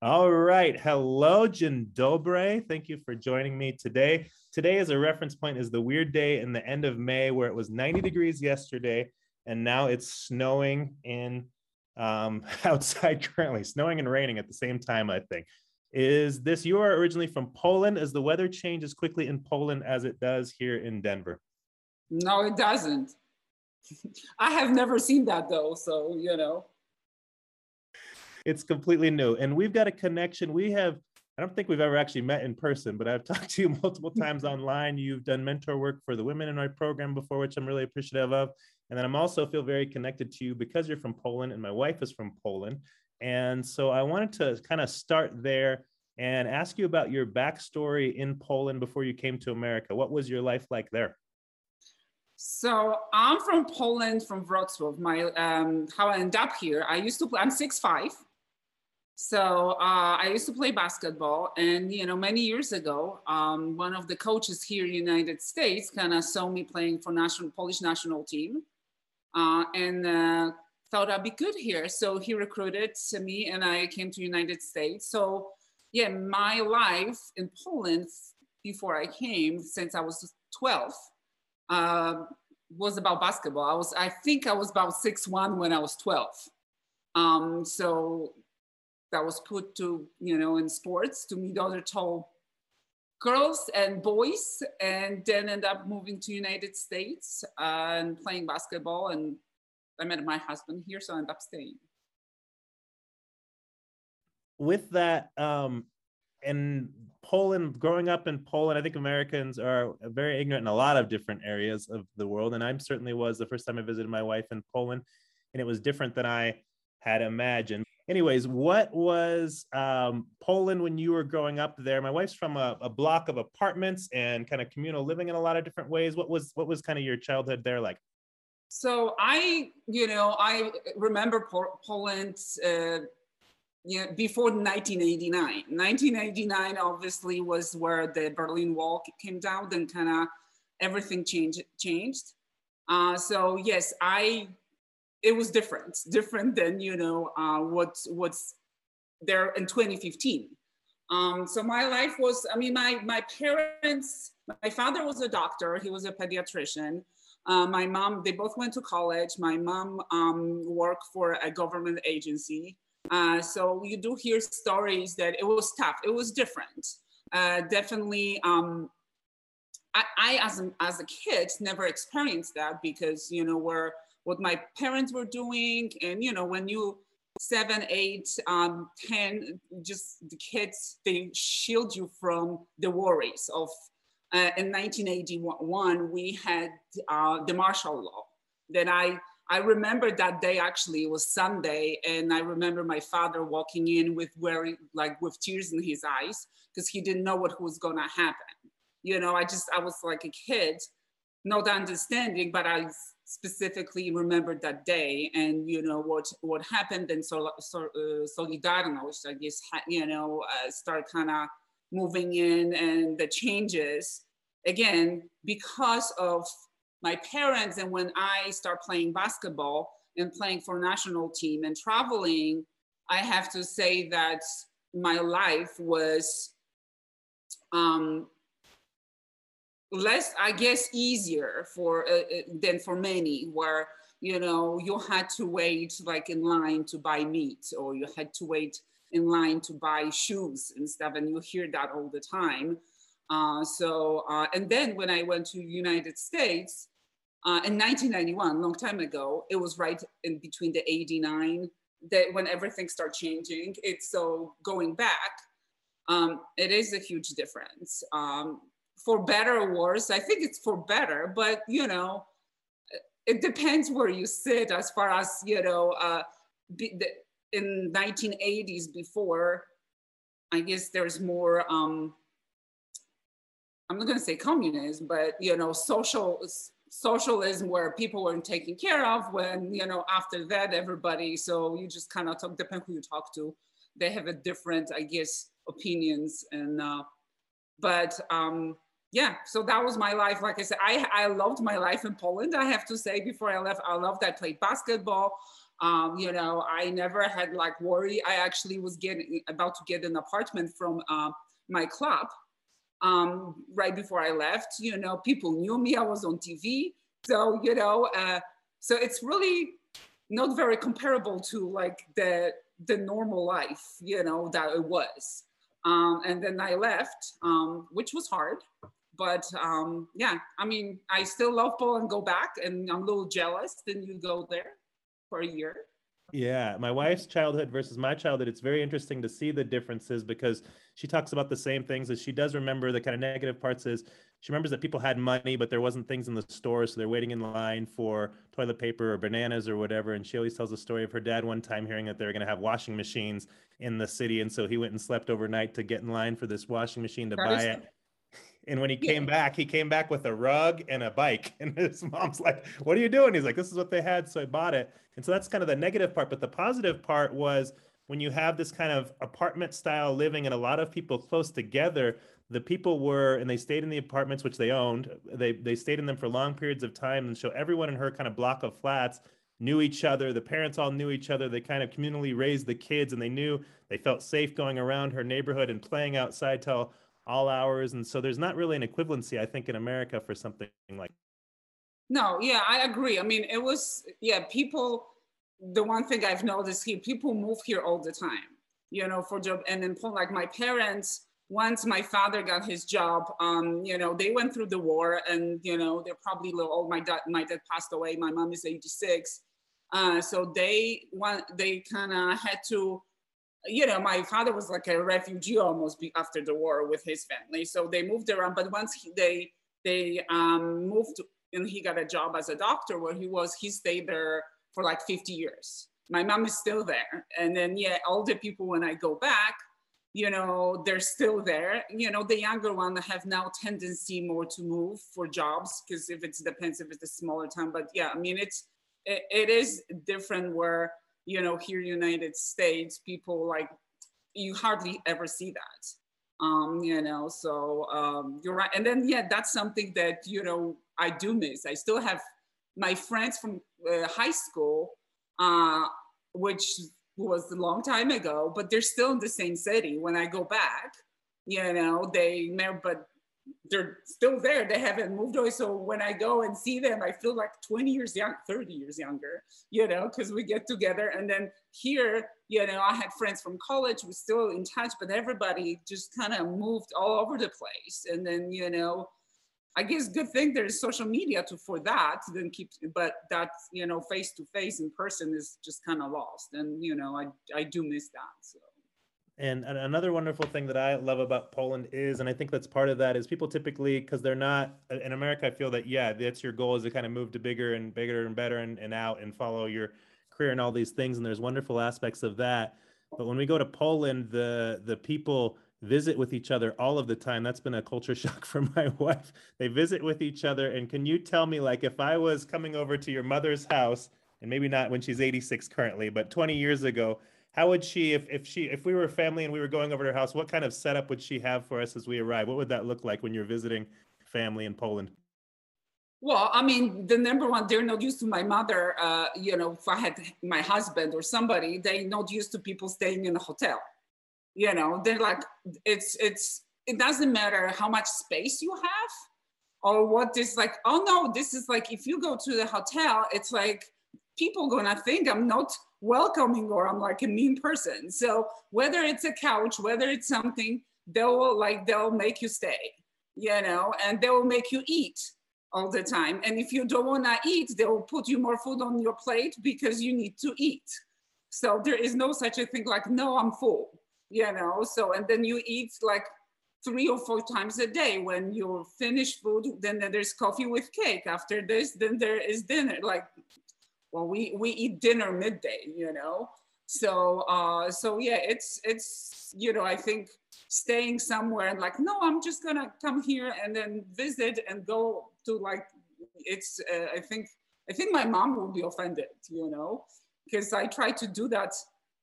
All right. Hello, Jen Dobre. Thank you for joining me today. Today, as a reference point, is the weird day in the end of May where it was 90 degrees yesterday and now it's snowing in um, outside currently, snowing and raining at the same time, I think. Is this you are originally from Poland? As the weather changes quickly in Poland as it does here in Denver? No, it doesn't. I have never seen that though, so you know it's completely new. And we've got a connection. We have, I don't think we've ever actually met in person, but I've talked to you multiple times online. You've done mentor work for the women in our program before, which I'm really appreciative of. And then I'm also feel very connected to you because you're from Poland and my wife is from Poland. And so I wanted to kind of start there and ask you about your backstory in Poland before you came to America. What was your life like there? So I'm from Poland, from Wrocław. My um, how I end up here. I used to play. I'm six five, so uh, I used to play basketball, and you know, many years ago, um, one of the coaches here in the United States kind of saw me playing for national Polish national team, uh, and uh, thought I'd be good here. So he recruited me, and I came to United States. So yeah, my life in Poland before I came, since I was 12, uh, was about basketball. I was, I think, I was about six one when I was 12. Um, so that was put to you know in sports to meet other tall girls and boys and then end up moving to united states and playing basketball. And i met my husband here so i ended up staying. With that um in poland growing up in poland i think americans are very ignorant in a lot of different areas of the world. And i certainly was the first time i visited my wife in poland and it was different than i had imagined anyways, what was um, Poland when you were growing up there? My wife's from a, a, block of apartments and kind of communal living in a lot of different ways. What was what was kind of your childhood there like? So I, you know, I remember Poland. Uh, you know, before 1989. 1989 obviously was where the Berlin Wall came down and kind of everything changed. Changed. Uh, so yes, I it was different, different than you know uh, what what's there in 2015. Um, so my life was, I mean, my my parents, my father was a doctor, he was a pediatrician. Uh, my mom, they both went to college. My mom um, worked for a government agency. Uh, so you do hear stories that it was tough. It was different. Uh, definitely, um, I, I, as a, as a kid never experienced that because you know we're what my parents were doing. And, you know, when you seven, eight, um, 10, just the kids, they shield you from the worries of, uh, in 1981, we had uh, the martial law that I, I remember that day actually it was Sunday and I remember my father walking in with wearing like with tears in his eyes because he didn't know what was gonna happen. You know, I just I was like a kid, not understanding, but I specifically remembered that day and you know what what happened and so, so uh, solidarność i guess you know uh, start kind of moving in and the changes. Again because of my parents and when i start playing basketball and playing for national team and traveling i have to say that my life was um, less i guess easier for uh, uh, than for many where you know you had to wait like in line to buy meat or you had to wait in line to buy shoes and stuff and you hear that all the time. Uh, so uh, and then when i went to united states uh, in 1991 long time ago it was right in between the 89 that when everything started changing it's so going back um, it is a huge difference. Um, for better or worse. I think it's for better, but you know, it depends where you sit as far as, you know, uh, the, in 1980s before, I guess there's more, um, I'm not gonna say communism, but you know, social socialism where people weren't taken care of when, you know, after that, everybody, so you just kind of talk, depend who you talk to, they have a different, I guess, opinions and, uh, but um, yeah, so that was my life. Like I said, I, I loved my life in Poland. I have to say, before I left, I loved. I played basketball. Um, you know, I never had like worry. I actually was getting about to get an apartment from uh, my club um, right before I left. You know, people knew me. I was on TV. So, you know, uh, so it's really not very comparable to like the the normal life, you know, that it was. Um, and then I left, um, which was hard. But um, yeah, I mean, I still love Poland, go back, and I'm a little jealous. Then you go there for a year. Yeah, my wife's childhood versus my childhood, it's very interesting to see the differences because she talks about the same things as she does remember the kind of negative parts is she remembers that people had money, but there wasn't things in the store. So they're waiting in line for toilet paper or bananas or whatever. And she always tells the story of her dad one time hearing that they were going to have washing machines in the city. And so he went and slept overnight to get in line for this washing machine to that buy it. And when he came yeah. back, he came back with a rug and a bike. And his mom's like, What are you doing? He's like, This is what they had. So I bought it. And so that's kind of the negative part. But the positive part was when you have this kind of apartment style living and a lot of people close together, the people were, and they stayed in the apartments which they owned. They they stayed in them for long periods of time. And so everyone in her kind of block of flats knew each other. The parents all knew each other. They kind of communally raised the kids and they knew they felt safe going around her neighborhood and playing outside till all hours. And so there's not really an equivalency, I think, in America for something like. No, yeah, I agree. I mean, it was, yeah, people, the one thing I've noticed here, people move here all the time, you know, for job. And then, like my parents, once my father got his job, um, you know, they went through the war and, you know, they're probably a little old. My dad, my dad passed away. My mom is 86. Uh, so they want, they kind of had to you know, my father was like a refugee almost after the war with his family. So they moved around. But once he, they they um, moved and he got a job as a doctor where he was, he stayed there for like 50 years. My mom is still there. And then, yeah, all the people, when I go back, you know, they're still there. You know, the younger one have now tendency more to move for jobs because if it depends if it's a smaller town. But yeah, I mean, it's, it, it is different where you know, here United States, people like, you hardly ever see that. Um, you know, so um, you're right. And then, yeah, that's something that, you know, I do miss. I still have my friends from uh, high school, uh, which was a long time ago, but they're still in the same city. When I go back, you know, they but they're still there. They haven't moved away. So when I go and see them, I feel like 20 years young, 30 years younger, you know, because we get together. And then here, you know, I had friends from college, we're still in touch, but everybody just kind of moved all over the place. And then, you know, I guess good thing there's social media to for that then keep but that you know face to face in person is just kind of lost and you know I I do miss that so and another wonderful thing that I love about Poland is, and I think that's part of that, is people typically, because they're not uh, in America, I feel that, yeah, that's your goal is to kind of move to bigger and bigger and better and, and out and follow your career and all these things. And there's wonderful aspects of that. But when we go to Poland, the the people visit with each other all of the time. That's been a culture shock for my wife. They visit with each other. And can you tell me, like, if I was coming over to your mother's house, and maybe not when she's 86 currently, but 20 years ago, how would she if, if she if we were a family and we were going over to her house what kind of setup would she have for us as we arrive? What would that look like when you're visiting family in poland? Well i mean the number one they're not used to my mother uh, you know if i had my husband or somebody they're not used to people staying in a hotel. You know they're like it's it's it doesn't matter how much space you have or what is like oh no this is like if you go to the hotel it's like people gonna think i'm not welcoming or I'm like a mean person. So whether it's a couch, whether it's something, they'll like they'll make you stay, you know, and they will make you eat all the time. And if you don't want to eat, they will put you more food on your plate because you need to eat. So there is no such a thing like, no, I'm full, you know. So and then you eat like three or four times a day. When you finish food, then there's coffee with cake. After this, then there is dinner. Like well we we eat dinner midday you know? So uh so yeah it's it's you know i think staying somewhere and like no i'm just gonna come here and then visit and go to like it's uh, i think i think my mom will be offended you know? Because i try to do that.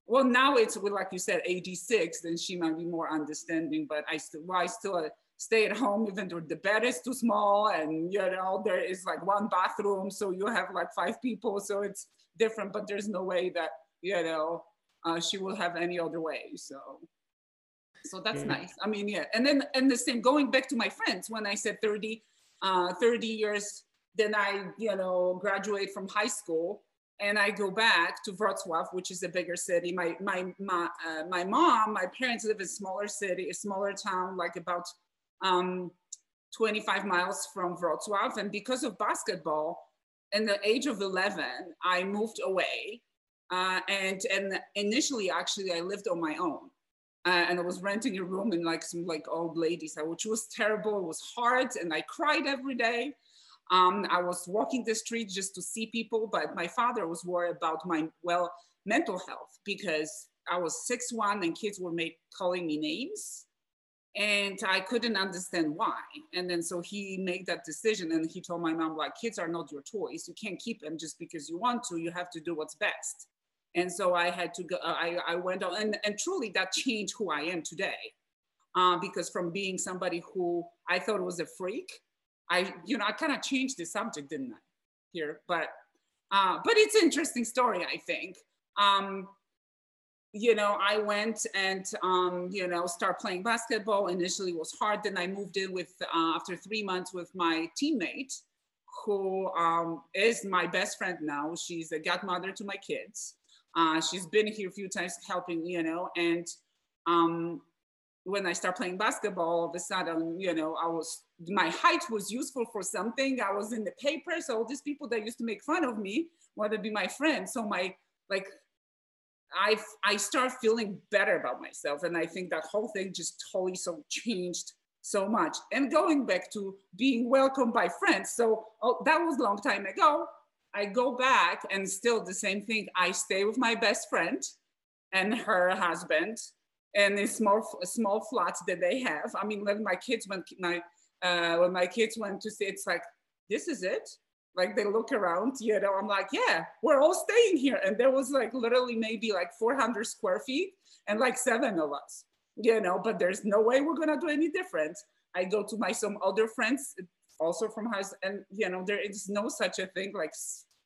Well now it's with like you said 86 then she might be more understanding but i still well, i still stay at home even though the bed is too small and you know there is like one bathroom so you have like five people so it's different but there's no way that you know uh, she will have any other way so so that's yeah. nice i mean yeah and then and the same going back to my friends when i said 30 uh, 30 years then i you know graduate from high school and I go back to Wrocław, which is a bigger city. My my my uh, my mom, my parents live in a smaller city, a smaller town, like about um, 25 miles from Wrocław. And because of basketball, in the age of 11, I moved away. Uh, and, and initially, actually, I lived on my own. Uh, and I was renting a room in like some like old ladies, which was terrible. It was hard, and I cried every day. Um, I was walking the street just to see people, but my father was worried about my well mental health because I was six one and kids were make, calling me names and i couldn't understand why. And then so he made that decision and he told my mom like kids are not your toys. You can't keep them just because you want to. You have to do what's best. And so i had to go i, I went on and, and truly that changed who i am today. Uh, because from being somebody who i thought was a freak i you know i kind of changed the subject didn't i here? But uh, but it's an interesting story i think. Um, you know, I went and, um, you know, start playing basketball. Initially was hard. Then I moved in with, uh, after three months with my teammate, who um, is my best friend now. She's a godmother to my kids. Uh, she's been here a few times helping, you know, and um, when I start playing basketball, all of a sudden, you know, I was, my height was useful for something. I was in the paper. So all these people that used to make fun of me wanted to be my friend. So my, like I I start feeling better about myself, and I think that whole thing just totally so changed so much. And going back to being welcomed by friends, so oh, that was a long time ago. I go back and still the same thing. I stay with my best friend and her husband in a small small flats that they have. I mean, when my kids went my uh, when my kids went to see, it's like this is it like they look around you know i'm like yeah we're all staying here. And there was like literally maybe like 400 square feet and like seven of us you know but there's no way we're gonna do any different. I go to my some other friends also from house and you know there is no such a thing like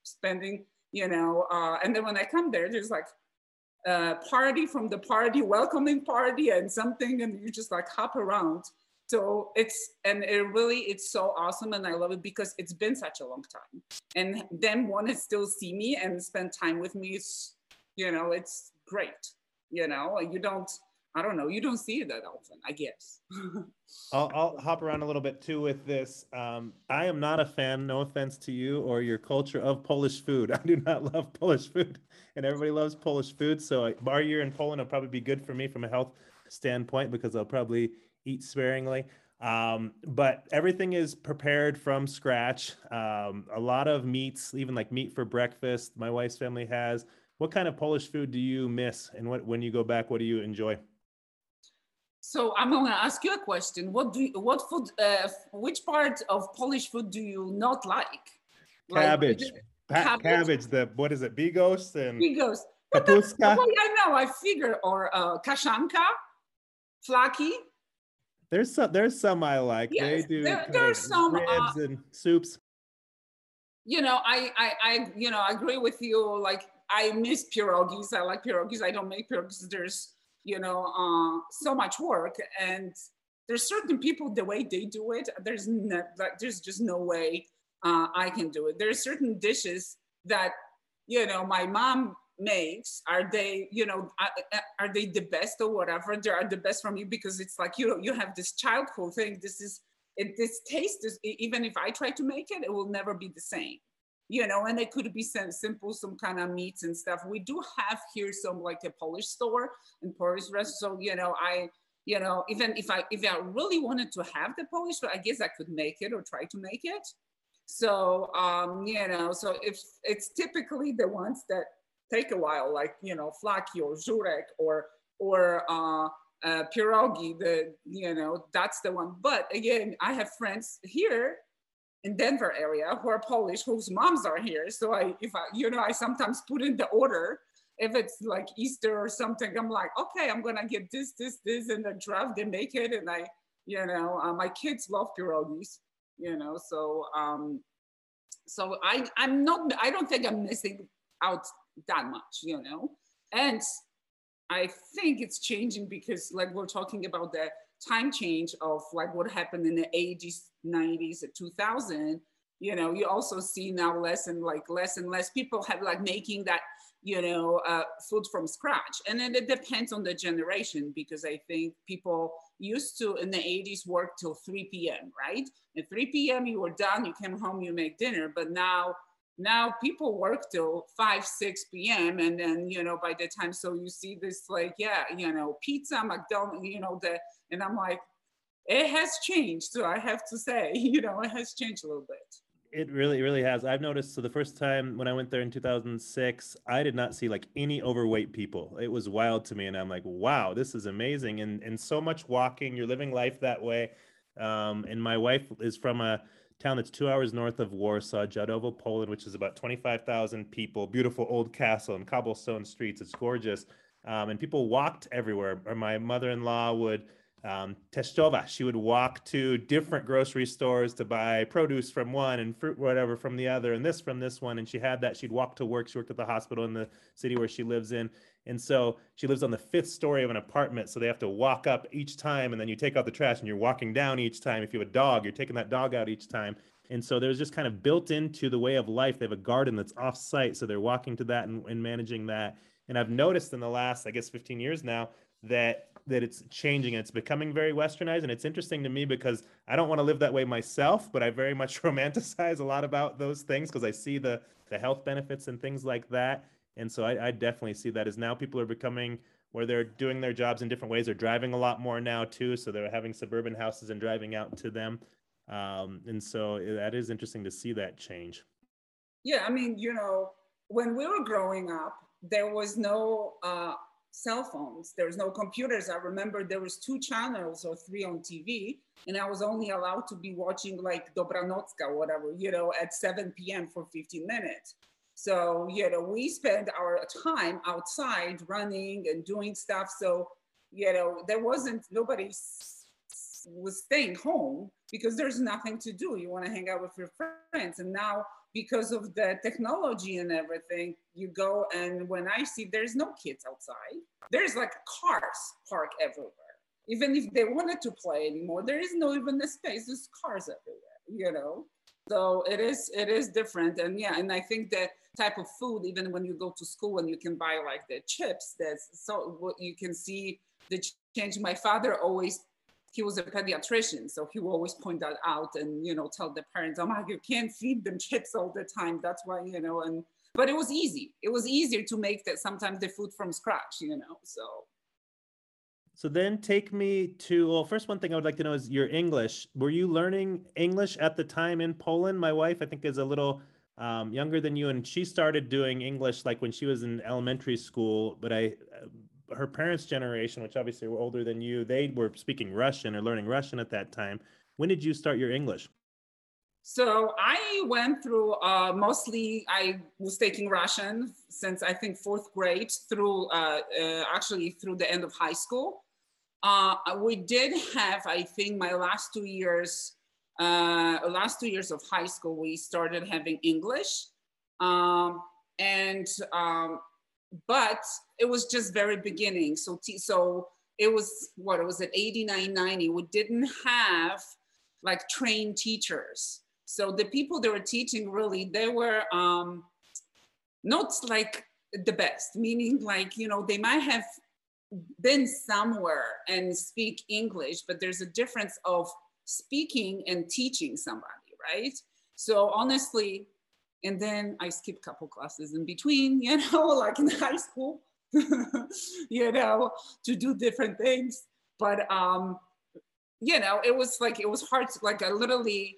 spending you know uh, and then when i come there there's like a party from the party welcoming party and something and you just like hop around so it's and it really it's so awesome and i love it because it's been such a long time. And them want to still see me and spend time with me it's you know it's great you know? You don't i don't know you don't see it that often i guess. I'll, I'll hop around a little bit too with this. Um, i am not a fan no offense to you or your culture of polish food. I do not love polish food and everybody loves polish food so bar year in poland will probably be good for me from a health standpoint because i'll probably eat sparingly. Um, but everything is prepared from scratch. Um, a lot of meats, even like meat for breakfast, my wife's family has. What kind of Polish food do you miss? And what, when you go back, what do you enjoy? So I'm going to ask you a question. What do you, what food? Uh, which part of Polish food do you not like? Cabbage. Like, cabbage. cabbage. The what is it? Bigos and bigos. Kapuska. Well, I know. I figure or uh, kaszanka, flaki. There's some. There's some I like. Yes, they do. There, there's some ribs uh, and soups. You know, I, I, I, you know, I agree with you. Like, I miss pierogies. I like pierogies. I don't make pierogies. There's, you know, uh, so much work, and there's certain people the way they do it. There's no, like, there's just no way uh, I can do it. There's certain dishes that, you know, my mom makes are they you know are, they the best or whatever? They are the best from you because it's like you know you have this childhood thing. This is it, this taste is even if i try to make it it will never be the same you know and it could be some simple some kind of meats and stuff. We do have here some like a polish store and polish restaurant so you know i you know even if i if i really wanted to have the polish i guess i could make it or try to make it. So um you know so if it's typically the ones that take a while, like you know flaki or żurek or or uh, uh, pierogi. The you know that's the one. But again, I have friends here in Denver area who are Polish whose moms are here. So I if I you know I sometimes put in the order if it's like Easter or something. I'm like okay, I'm gonna get this this this and the draft. They make it and I You know, uh, my kids love pierogies. You know, so um, so I I'm not I don't think I'm missing out that much. You know, and I think it's changing because like we're talking about the time change of like what happened in the 80s, 90s, 2000 you know you also see now less and like less and less people have like making that you know uh, food from scratch. And then it depends on the generation because i think people used to in the 80s work till 3 p.m right? At 3 p.m you were done you came home you make dinner. But now now people work till 5 6 p.m and then you know by the time so you see this like yeah you know pizza mcdonald's you know the and i'm like it has changed so i have to say you know it has changed a little bit it really, really has. I've noticed. So the first time when I went there in 2006, I did not see like any overweight people. It was wild to me, and I'm like, wow, this is amazing. And and so much walking. You're living life that way. Um, and my wife is from a town that's two hours north of Warsaw, Jadowo, Poland, which is about 25,000 people. Beautiful old castle and cobblestone streets. It's gorgeous. Um, and people walked everywhere. Or my mother-in-law would um, Testowa. She would walk to different grocery stores to buy produce from one and fruit, whatever, from the other, and this from this one. And she had that. She'd walk to work. She worked at the hospital in the city where she lives in. And so she lives on the fifth story of an apartment. So they have to walk up each time. And then you take out the trash and you're walking down each time. If you have a dog, you're taking that dog out each time. And so there's just kind of built into the way of life. They have a garden that's off site. So they're walking to that and, and managing that. And I've noticed in the last, I guess, 15 years now that that it's changing it's becoming very westernized. And it's interesting to me because i don't want to live that way myself but i very much romanticize a lot about those things because i see the the health benefits and things like that. And so I, I, definitely see that as now people are becoming where they're doing their jobs in different ways. They're driving a lot more now too so they're having suburban houses and driving out to them. Um, and so that is interesting to see that change. Yeah i mean you know when we were growing up there was no uh, cell phones. There's no computers. I remember there was two channels or three on TV, and I was only allowed to be watching like Dobranocka, or whatever, you know, at 7 p.m. for 15 minutes. So, you know, we spend our time outside running and doing stuff. So, you know, there wasn't, nobody was staying home because there's nothing to do. You want to hang out with your friends. And now because of the technology and everything, you go and when I see there's no kids outside, there's like cars parked everywhere. Even if they wanted to play anymore, there is no even the space. There's cars everywhere, you know. So it is it is different, and yeah, and I think that type of food, even when you go to school and you can buy like the chips, that's so what you can see the change. My father always he was a pediatrician, so he will always point that out and you know tell the parents, "Oh my, you can't feed them chips all the time." That's why you know. And but it was easy. It was easier to make that sometimes the food from scratch, you know. So. So then take me to well, first one thing I would like to know is your English. Were you learning English at the time in Poland? My wife, I think, is a little um, younger than you, and she started doing English like when she was in elementary school. But I her parents' generation, which obviously were older than you, they were speaking Russian or learning Russian at that time. When did you start your English? So I went through uh, mostly, I was taking Russian since I think fourth grade through uh, uh, actually through the end of high school. Uh, we did have, I think, my last two years, uh, last two years of high school, we started having English. Um, and um, but it was just very beginning. So, t- so it was what it was at 89, 90. We didn't have like trained teachers. So the people that were teaching really, they were um, not like the best, meaning like, you know, they might have been somewhere and speak English, but there's a difference of speaking and teaching somebody, right? So honestly, and then I skipped couple classes in between, you know, like in high school, you know, to do different things. But um, you know, it was like it was hard. To, like I literally,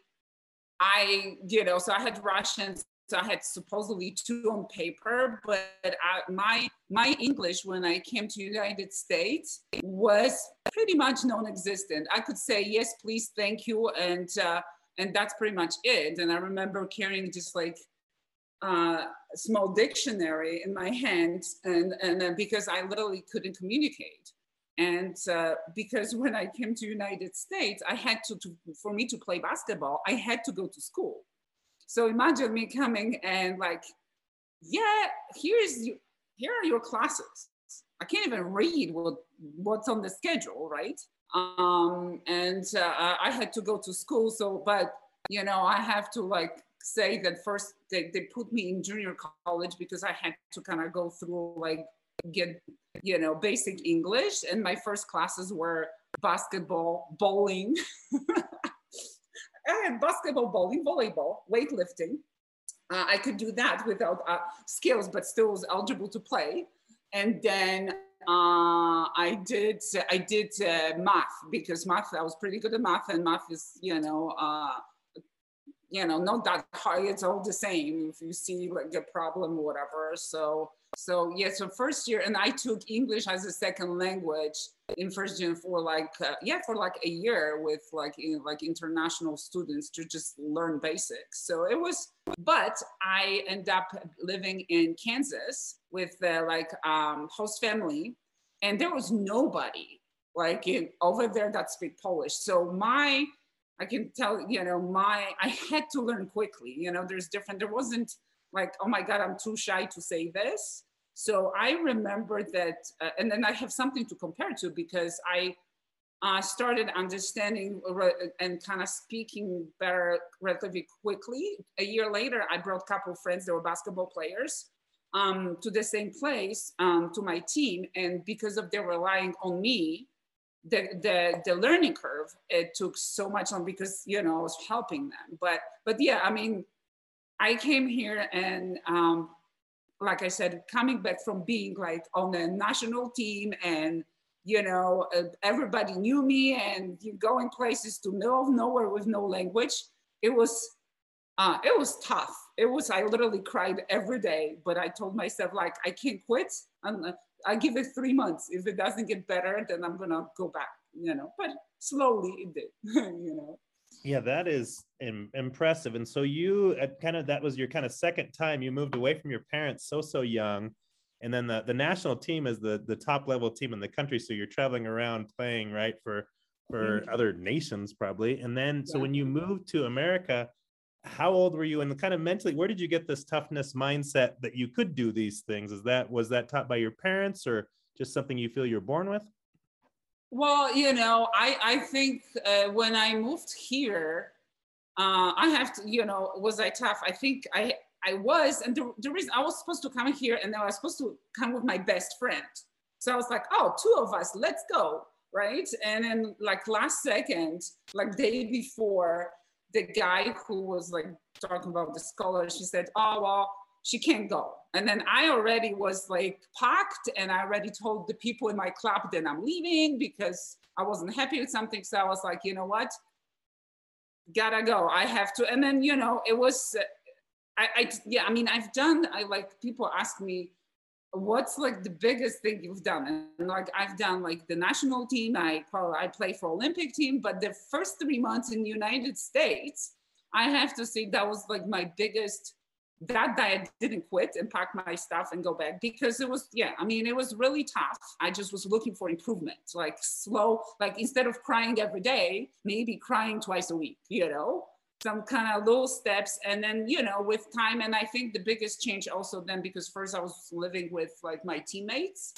I you know, so I had Russians. So I had supposedly two on paper, but I, my my English when I came to United States was pretty much non-existent. I could say yes, please, thank you, and uh, and that's pretty much it. And I remember carrying just like uh, small dictionary in my hand and, and because I literally couldn't communicate. And uh, because when I came to United States, I had to, to, for me to play basketball, I had to go to school. So imagine me coming and like, yeah, here's you, here are your classes. I can't even read what, what's on the schedule, right? Um, and uh, I had to go to school. So, but you know, I have to like say that first they, they put me in junior college because I had to kind of go through like get you know basic English, and my first classes were basketball, bowling. Had basketball, bowling, volleyball, weightlifting. Uh, I could do that without uh, skills, but still was eligible to play. And then uh, I did I did uh, math because math I was pretty good at math, and math is you know uh, you know, not that hard. It's all the same if you see like a problem or whatever. So, so yeah, so first year, and I took English as a second language in first year for like, uh, yeah, for like a year with like, in, like international students to just learn basics. So it was, but I end up living in Kansas with the like um, host family and there was nobody like in, over there that speak Polish. So my, I can tell, you know, my, I had to learn quickly, you know, there's different, there wasn't like, oh my God, I'm too shy to say this. So I remember that, uh, and then I have something to compare to because I uh, started understanding and kind of speaking better relatively quickly. A year later, I brought a couple of friends, they were basketball players, um, to the same place, um, to my team. And because of their relying on me, the, the the learning curve it took so much on because you know I was helping them. But but yeah I mean I came here and um, like I said coming back from being like on a national team and you know uh, everybody knew me and you going places to of nowhere with no language. It was uh, it was tough. It was I literally cried every day but I told myself like I can't quit I give it three months. If it doesn't get better, then I'm gonna go back. You know, but slowly it did. you know. Yeah, that is Im- impressive. And so you at kind of that was your kind of second time you moved away from your parents so so young, and then the the national team is the the top level team in the country. So you're traveling around playing right for for mm-hmm. other nations probably. And then so when you moved to America, how old were you and kind of mentally where did you get this toughness mindset that you could do these things? Is that was that taught by your parents or just something you feel you're born with? Well you know i i think uh, when i moved here uh, i have to you know was i tough? I think i i was and the, the reason i was supposed to come here and i was supposed to come with my best friend. So i was like oh two of us let's go right? And then like last second like day before the guy who was like talking about the scholar, she said, oh, well, she can't go. And then I already was like packed and I already told the people in my club that I'm leaving because I wasn't happy with something. So I was like, you know what? Gotta go. I have to. And then, you know, it was, uh, I, I yeah, I mean, I've done, I like people ask me, what's like the biggest thing you've done? And like i've done like the national team i i play for olympic team but the first three months in united states i have to say that was like my biggest that i didn't quit and pack my stuff and go back because it was yeah i mean it was really tough. I just was looking for improvement like slow like instead of crying every day maybe crying twice a week you know some kind of little steps. And then you know with time and i think the biggest change also then because first i was living with like my teammates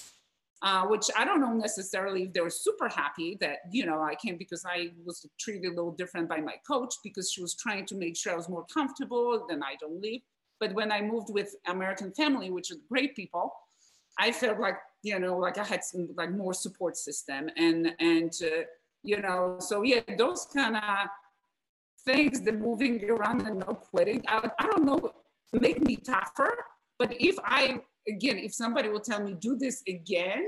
uh, which i don't know necessarily if they were super happy that you know i came because i was treated a little different by my coach because she was trying to make sure i was more comfortable then i don't leave but when i moved with american family which are great people i felt like you know like i had some like more support system. And and uh, you know so yeah those kind of things, the moving around and no quitting, I, I don't know, make me tougher. But if I, again, if somebody will tell me, do this again,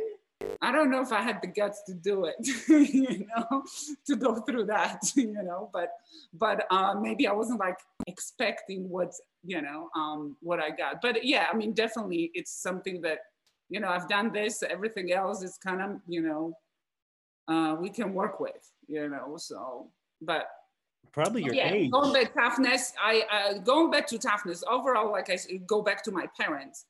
I don't know if I had the guts to do it, you know, to go through that, you know, but, but uh, maybe I wasn't like expecting what, you know, um, what I got. But yeah, I mean, definitely it's something that, you know, I've done this, everything else is kind of, you know, uh, we can work with, you know, so, but probably your yeah, age. Going back to toughness, I uh, going back to toughness overall. Like I said, go back to my parents.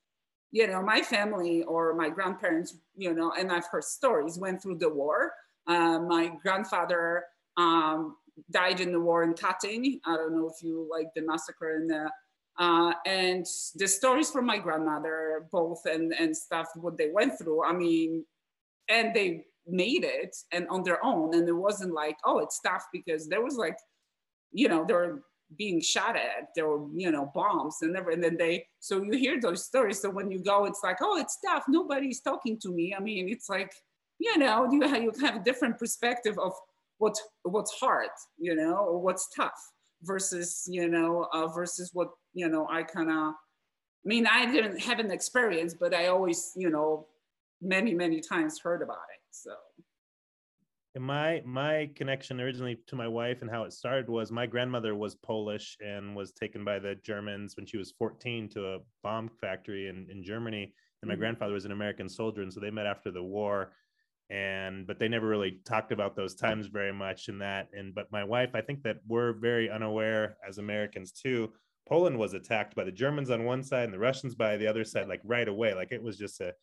you know, my family or my grandparents, you know, and I've heard stories went through the war. Uh, my grandfather um, died in the war in Katyn. I don't know if you like the massacre in the, uh, and the stories from my grandmother, both and, and stuff, what they went through. I mean, and they made it and on their own. And it wasn't like, oh, it's tough because there was like, you know, they were being shot at, there were, you know, bombs and never, and then they, so you hear those stories. So when you go, it's like, oh, it's tough. Nobody's talking to me. I mean, it's like, you know, you have, you have a different perspective of what what's hard, you know, or what's tough versus, you know, uh, versus what, you know, I kind of, I mean, I didn't have an experience, but I always, you know, many, many times heard about it. So my my connection originally to my wife and how it started was my grandmother was Polish and was taken by the Germans when she was 14 to a bomb factory in, in Germany. And my mm-hmm. grandfather was an American soldier, and so they met after the war. And but they never really talked about those times very much in that. And but my wife, I think that we're very unaware as Americans too. Poland was attacked by the Germans on one side and the Russians by the other side, like right away. Like it was just a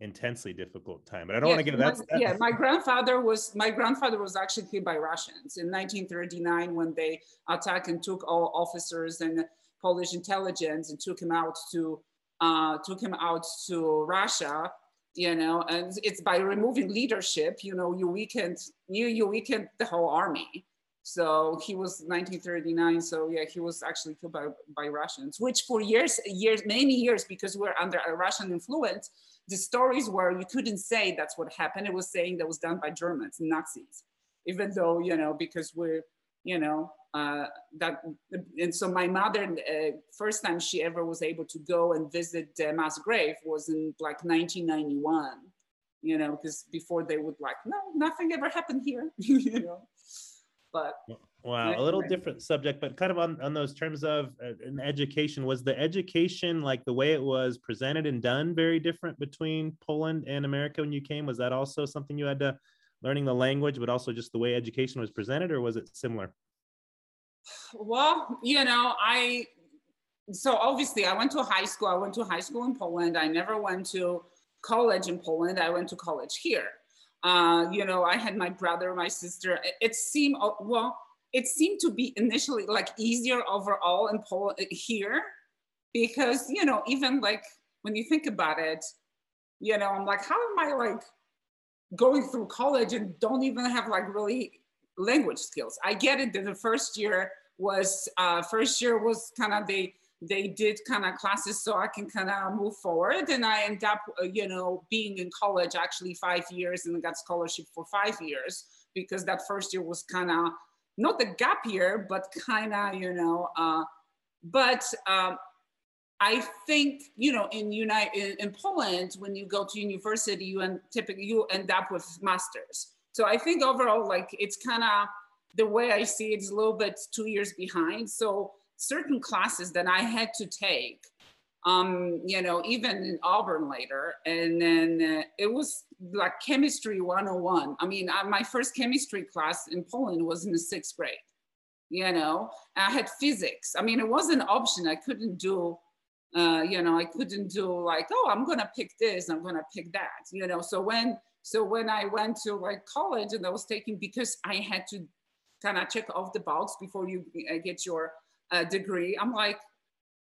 intensely difficult time. But I don't want to get into that. Yeah, my grandfather was my grandfather was actually killed by Russians in 1939 when they attacked and took all officers and Polish intelligence and took him out to uh, took him out to Russia. You know, and it's by removing leadership. You know, you weakened you you weakened the whole army. So he was 1939. So yeah, he was actually killed by, by Russians, which for years, years, many years, because we're under a Russian influence, the stories were you couldn't say that's what happened. It was saying that was done by Germans, Nazis, even though, you know, because we're, you know, uh, that, and so my mother, uh, first time she ever was able to go and visit uh, mass grave was in like 1991, you know, because before they would like, no, nothing ever happened here, you know, but Wow, a little different subject, but kind of on, on those terms of uh, an education. Was the education like the way it was presented and done very different between Poland and America when you came? Was that also something you had to learning the language, but also just the way education was presented, or was it similar? Well, you know, I so obviously I went to high school. I went to high school in Poland. I never went to college in Poland. I went to college here. Uh, you know, I had my brother, my sister. It, seemed well it seemed to be initially like easier overall in Poland here because you know even like when you think about it you know i'm like how am i like going through college and don't even have like really language skills i get it that the first year was uh, first year was kind of they they did kind of classes so i can kind of move forward and i end up uh, you know being in college actually five years and got scholarship for five years because that first year was kind of not a gap year, but kind of, you know, uh, but um, I think, you know, in, United, in, Poland, when you go to university, you and typically you end up with masters. So I think overall, like it's kind of the way I see it is a little bit two years behind. So certain classes that I had to take um, you know, even in Auburn later. And then uh, it was like chemistry 101. I mean, I, my first chemistry class in Poland was in the sixth grade, you know, I had physics. I mean, it was an option. I couldn't do, uh, you know, I couldn't do like, oh, I'm going to pick this, I'm going to pick that, you know. So when, so when I went to like college and I was taking, because I had to kind of check off the box before you uh, get your uh, degree, I'm like,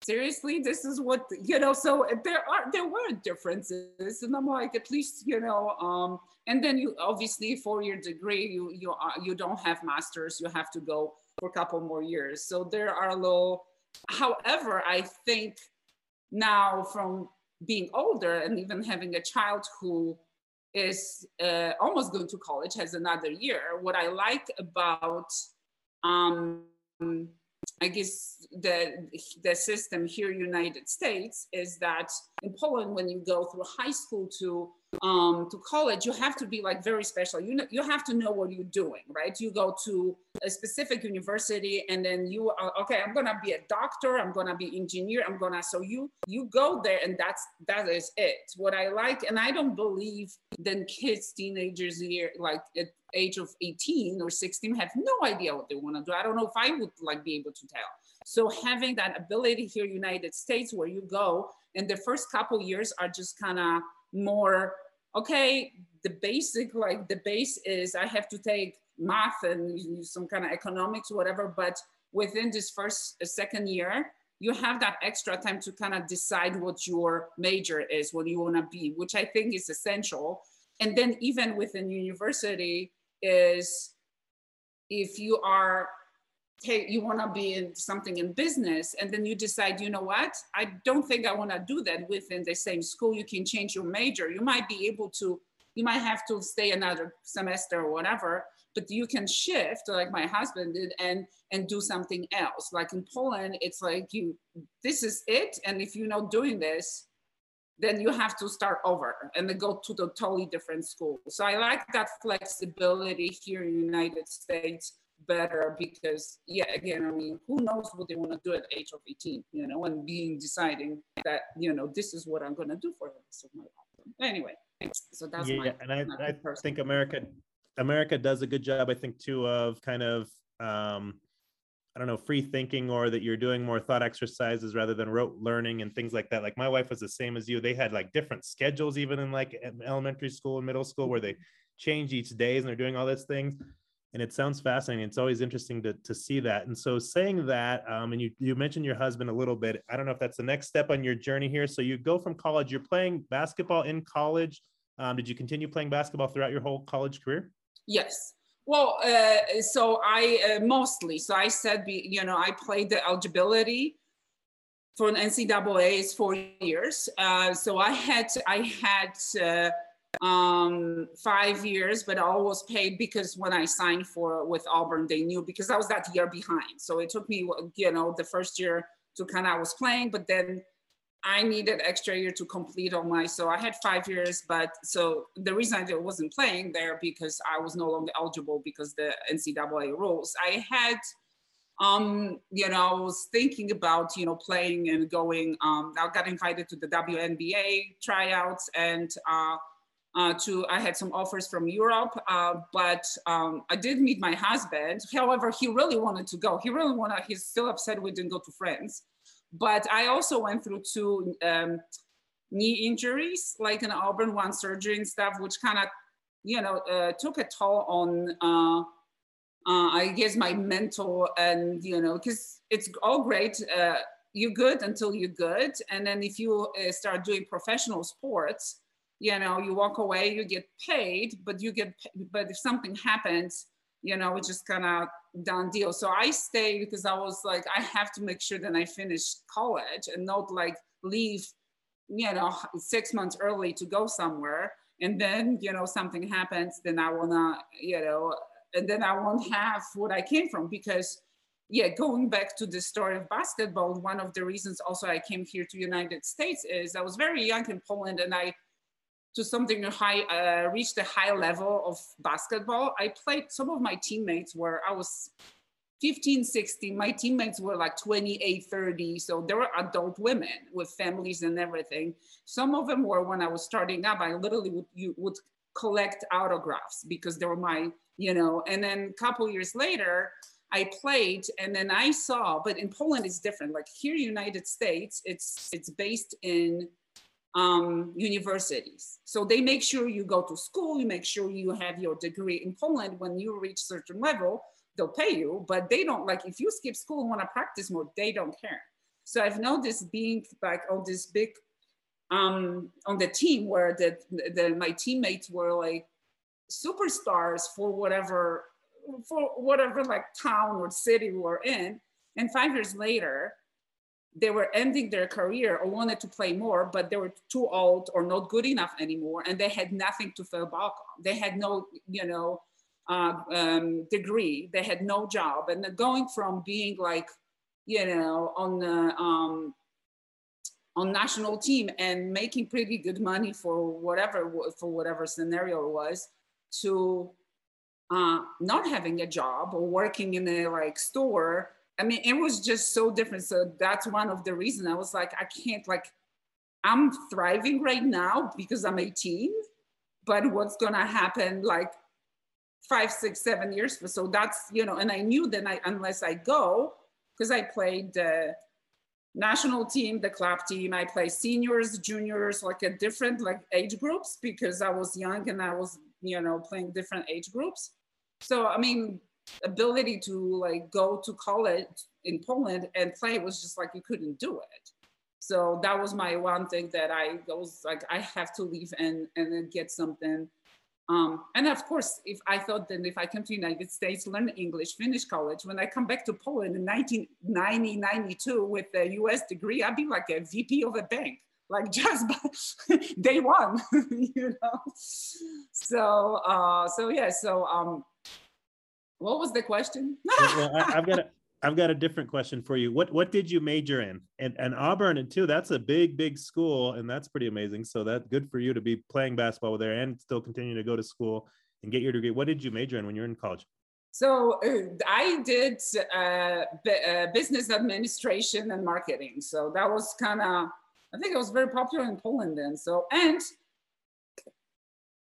seriously this is what you know so there are there were differences. And i'm like at least you know um and then you obviously for your degree you you are you don't have masters. You have to go for a couple more years. So there are a little however i think now from being older and even having a child who is uh, almost going to college has another year what i like about um I guess the the system here United States is that in Poland, when you go through high school to um, to college, you have to be like very special. You know, you have to know what you're doing, right? You go to a specific university, and then you are okay. I'm gonna be a doctor. I'm gonna be engineer. I'm gonna. So you you go there, and that's that is it. What I like, and I don't believe then kids, teenagers here, like at age of 18 or 16, have no idea what they want to do. I don't know if I would like be able to tell. So having that ability here, United States, where you go, and the first couple years are just kind of more okay. The basic, like the base is I have to take math and some kind of economics, whatever. But within this first uh, second year, you have that extra time to kind of decide what your major is, what you want to be, which I think is essential. And then even within university is if you are take you want to be in something in business and then you decide you know what? I don't think i want to do that within the same school. You can change your major. You might be able to you might have to stay another semester or whatever but you can shift like my husband did and and do something else. Like in poland it's like you this is it and if you're not doing this then you have to start over and then go to the totally different school. So i like that flexibility here in the united states better because yeah again i mean who knows what they want to do at the age of 18 you know and being deciding that you know this is what i'm going to do for the rest of my life anyway so that's yeah my, and i, I think america america does a good job i think too of kind of um I don't know, free thinking or that you're doing more thought exercises rather than rote learning and things like that. Like my wife was the same as you. They had like different schedules, even in like elementary school and middle school, where they change each days and they're doing all these things and it sounds fascinating. It's always interesting to, to see that. And so saying that, um, and you, you mentioned your husband a little bit, I don't know if that's the next step on your journey here. So you go from college, you're playing basketball in college. Um, did you continue playing basketball throughout your whole college career? Yes. Well, uh, so I uh, mostly, so I said, you know, I played the eligibility for an NCAA is four years. Uh, so I had, I had, um, five years, but I was paid because when I signed for with Auburn, they knew because I was that year behind. So it took me, you know, the first year to kind of I was playing, but then I needed extra year to complete all my. So I had five years, but so the reason I wasn't playing there because I was no longer eligible because the NCAA rules. I had um, you know, I was thinking about, you know, playing and going, um, I got invited to the WNBA tryouts and uh, uh, to I had some offers from Europe, uh, but um, I did meet my husband. However, he really wanted to go. He really wanted. He's still upset we didn't go to France. But I also went through two um, knee injuries, like an Auburn one surgery and stuff, which kind of, you know, uh, took a toll on. Uh, uh, I guess my mental and you know, because it's all great. Uh, you're good until you're good, and then if you start doing professional sports, you know you walk away you get paid but you get but if something happens you know it's just kind of done deal. So i stayed because i was like i have to make sure that i finish college and not like leave you know six months early to go somewhere. And then you know something happens then i want to you know and then i won't have what i came from because yeah going back to the story of basketball one of the reasons also i came here to united states is i was very young in poland and i to something high, uh, reached a high level of basketball. I played, some of my teammates were, I was 15, 16, my teammates were like 28, 30. So they were adult women with families and everything. Some of them were when I was starting up, I literally would, you would collect autographs because they were my, you know, and then a couple years later, I played and then I saw, but in Poland it's different. Like here, United States, it's it's based in um, universities. So they make sure you go to school, you make sure you have your degree in Poland. When you reach certain level, they'll pay you, but they don't like if you skip school and want to practice more, they don't care. So I've noticed being like on this big um, on the team where the, the my teammates were like superstars for whatever for whatever like town or city we're in. And five years later, they were ending their career or wanted to play more, but they were too old or not good enough anymore, and they had nothing to fall back on. They had no, you know, uh, um, degree. They had no job, and going from being like, you know, on the um, on national team and making pretty good money for whatever for whatever scenario it was, to uh, not having a job or working in a like store I mean, it was just so different. So that's one of the reasons I was like, I can't like, I'm thriving right now because I'm 18, but what's gonna happen like five, six, seven years? So that's, you know, and I knew that I, unless I go, because I played the national team, the club team. I played seniors, juniors, like a different like age groups because I was young and I was, you know, playing different age groups. So I mean, ability to like go to college in Poland and play was just like you couldn't do it. So that was my one thing that I was like, I have to leave and and then get something um, and of course, if I thought that if I come to the United States, learn English, finish college, when I come back to Poland in 1990, 92 with a US degree, I'd be like a VP of a bank, like just day one, you know? So, uh, so yeah, so um, what was the question? well, I, have got a, I've got a different question for you. What what did you major in? And and Auburn and too, that's a big, big school, and that's pretty amazing. So that's good for you to be playing basketball there and still continue to go to school and get your degree. What did you major in when you were in college? So uh, I did uh, b- uh, business administration and marketing. So that was kind of, I think it was very popular in Poland then. So and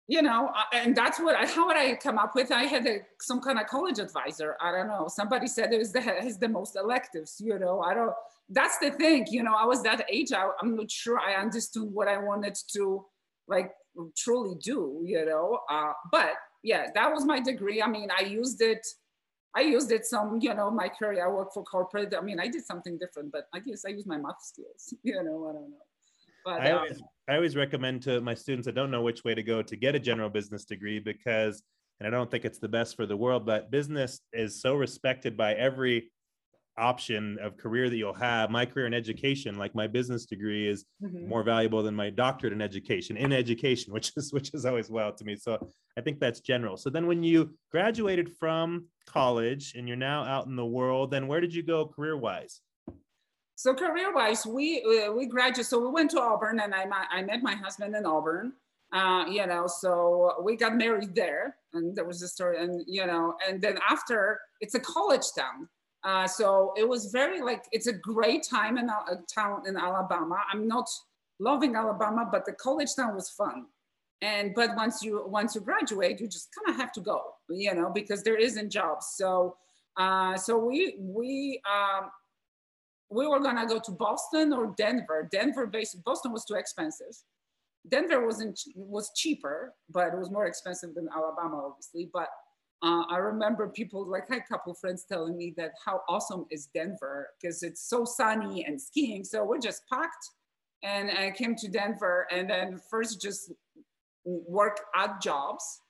you know, and that's what I, how would I come up with? I had a, some kind of college advisor. I don't know. Somebody said it was the, has the most electives, you know, I don't, that's the thing, you know, I was that age. I, I'm not sure I understood what I wanted to like truly do, you know, uh, but yeah, that was my degree. I mean, I used it, I used it some, you know, my career, I worked for corporate. I mean, I did something different, but I guess I used my math skills, you know, I don't know. But I, um, always, I always recommend to my students that don't know which way to go to get a general business degree because, and I don't think it's the best for the world, but business is so respected by every option of career that you'll have. My career in education, like my business degree, is mm-hmm. more valuable than my doctorate in education in education, which is which is always wild to me. So I think that's general. So then when you graduated from college and you're now out in the world, then where did you go career wise? So career-wise, we uh, we graduated. So we went to Auburn, and I I met my husband in Auburn. Uh, you know, so we got married there, and there was a story, and you know, and then after, it's a college town. Uh, so it was very like it's a great time in a, town in Alabama. I'm not loving Alabama, but the college town was fun and but once you once you graduate you just kind of have to go you know because there isn't jobs so uh, so we we um, we were gonna go to Boston or Denver. Denver based Boston was too expensive. Denver wasn't was cheaper, but it was more expensive than Alabama, obviously. But uh, I remember people like I had a couple friends telling me that how awesome is Denver because it's so sunny and skiing. So we just packed and I came to Denver and then first just work odd jobs.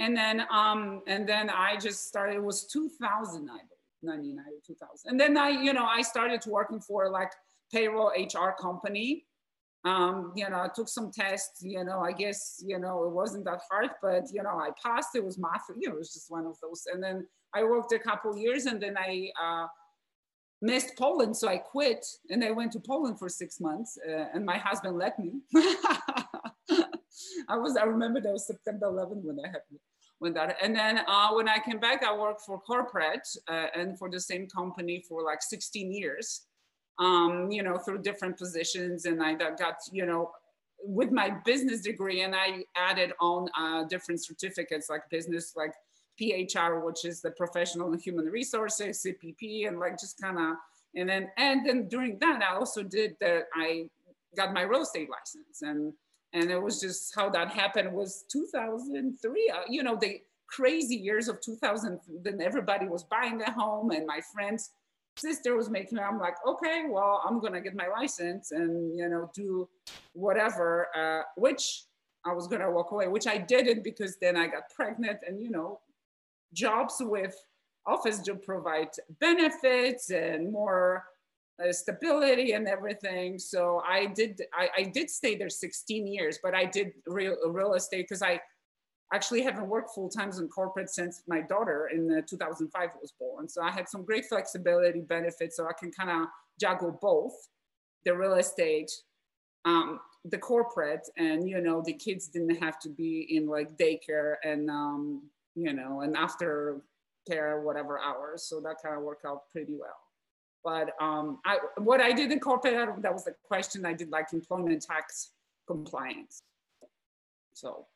And then um, and then I just started, it was 2000, I 99 2000 and then i you know i started working for like payroll hr company. Um, you know i took some tests you know i guess you know it wasn't that hard but you know i passed. It was math you know it was just one of those. And then i worked a couple years and then i uh, missed poland so i quit and i went to poland for six months uh, and my husband let me. I was i remember that was september 11 when that happened that. And then uh, when I came back, I worked for corporate uh, and for the same company for like 16 years, um, you know, through different positions. And I got, you know, with my business degree and I added on uh, different certificates like business, like PHR, which is the professional human resources, CPP, and like just kind of, and then, and then during that, I also did that. I got my real estate license and and it was just how that happened was 2003 uh, you know the crazy years of 2000 then everybody was buying a home and my friend's sister was making i'm like okay well i'm gonna get my license and you know do whatever uh, which i was gonna walk away which i didn't because then i got pregnant and you know jobs with office job provide benefits and more uh, stability and everything. So I did I, I, did stay there 16 years, but I did real real estate because I actually haven't worked full time in corporate since my daughter in 2005 was born. So I had some great flexibility benefits, so I can kind of juggle both the real estate. Um, the corporate and you know the kids didn't have to be in like daycare and um, you know and after care whatever hours so that kind of worked out pretty well but um, I, what I did in corporate, that was the question I did like employment tax compliance. So.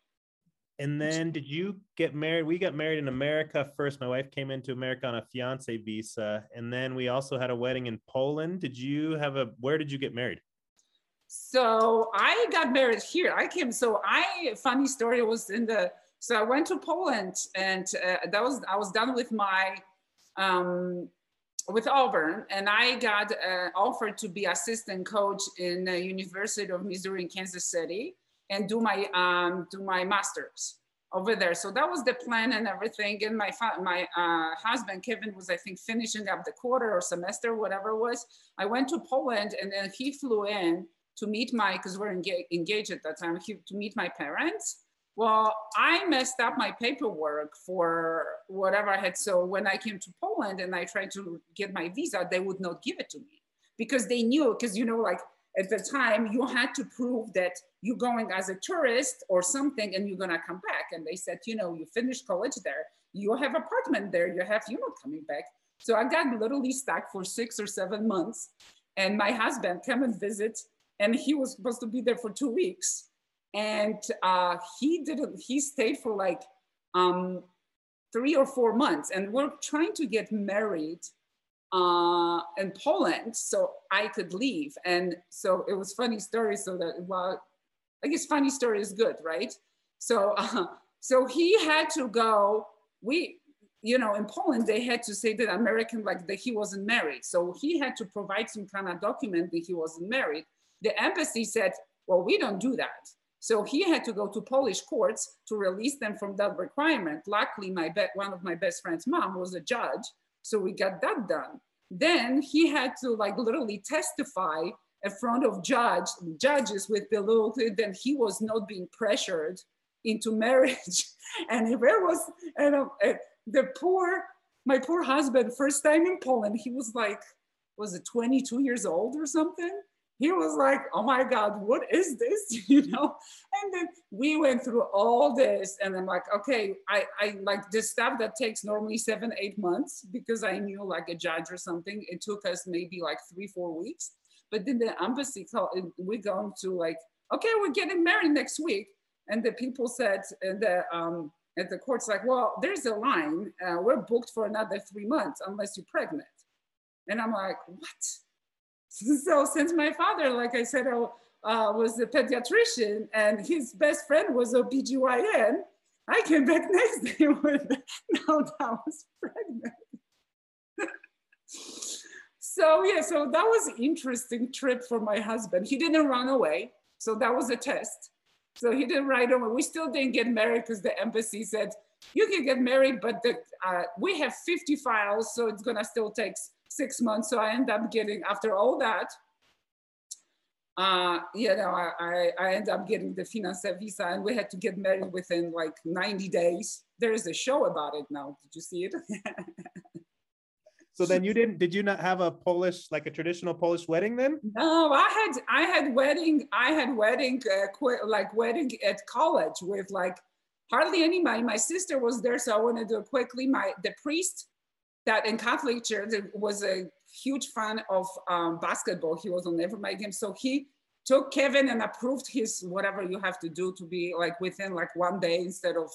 And then did you get married? We got married in America first. My wife came into America on a fiance visa. And then we also had a wedding in Poland. Did you have a, where did you get married? So I got married here. I came, so I, funny story was in the, so I went to Poland and uh, that was, I was done with my, um, with Auburn and I got uh, offered to be assistant coach in the University of Missouri in Kansas City and do my um, do my masters over there. So that was the plan and everything. And my my uh, husband Kevin was I think finishing up the quarter or semester, whatever it was. I went to Poland and then he flew in to meet my because we're engaged, at that time he, to meet my parents. Well, I messed up my paperwork for whatever I had. So when I came to Poland and I tried to get my visa, they would not give it to me because they knew because you know like at the time you had to prove that you're going as a tourist or something and you're gonna come back. And they said, you know, you finished college there, you have apartment there, you have, you're not coming back. So I got literally stuck for six or seven months. And my husband came and visit and he was supposed to be there for two weeks. And uh, he didn't, he stayed for like um, three or four months and we're trying to get married uh, in Poland so I could leave. And so it was funny story. So that well, I guess funny story is good, right? So uh, so he had to go. We you know in Poland they had to say that American like that he wasn't married. So he had to provide some kind of document that he wasn't married. The embassy said, well, we don't do that. So he had to go to Polish courts to release them from that requirement. Luckily, my be- one of my best friend's mom was a judge, so we got that done. Then he had to like literally testify in front of judge judges with the little that he was not being pressured into marriage. and it was and uh, the poor my poor husband first time in Poland he was like was it 22 years old or something he was like, oh my God, what is this? You know? And then we went through all this and I'm like, okay, I, I like this stuff that takes normally seven, eight months because I knew like a judge or something. It took us maybe like three, four weeks. But then the embassy called, we're going to like, okay, we're getting married next week. And the people said, and the, um, at the court's like, well, there's a line. Uh, we're booked for another three months unless you're pregnant. And I'm like, what? so since my father, like I said, uh, was a pediatrician and his best friend was a OB-GYN, I came back next day with now that I was pregnant. so yeah, so that was an interesting trip for my husband. He didn't run away, so that was a test. So he didn't run away. We still didn't get married because the embassy said you can get married, but the, uh, we have 50 files, so it's gonna still take six months. So I end up getting, after all that, uh, you know, I, I, end up getting the fiance visa and we had to get married within like 90 days. There is a show about it now. Did you see it? so then you didn't, did you not have a Polish, like a traditional Polish wedding then? No, I had, I had wedding, I had wedding, uh, like wedding at college with like hardly anybody. My sister was there, so I want to do it quickly. My, the priest that in Catholic Church was a huge fan of um, basketball. He was on every my game. So he took Kevin and approved his whatever you have to do to be like within like one day instead of,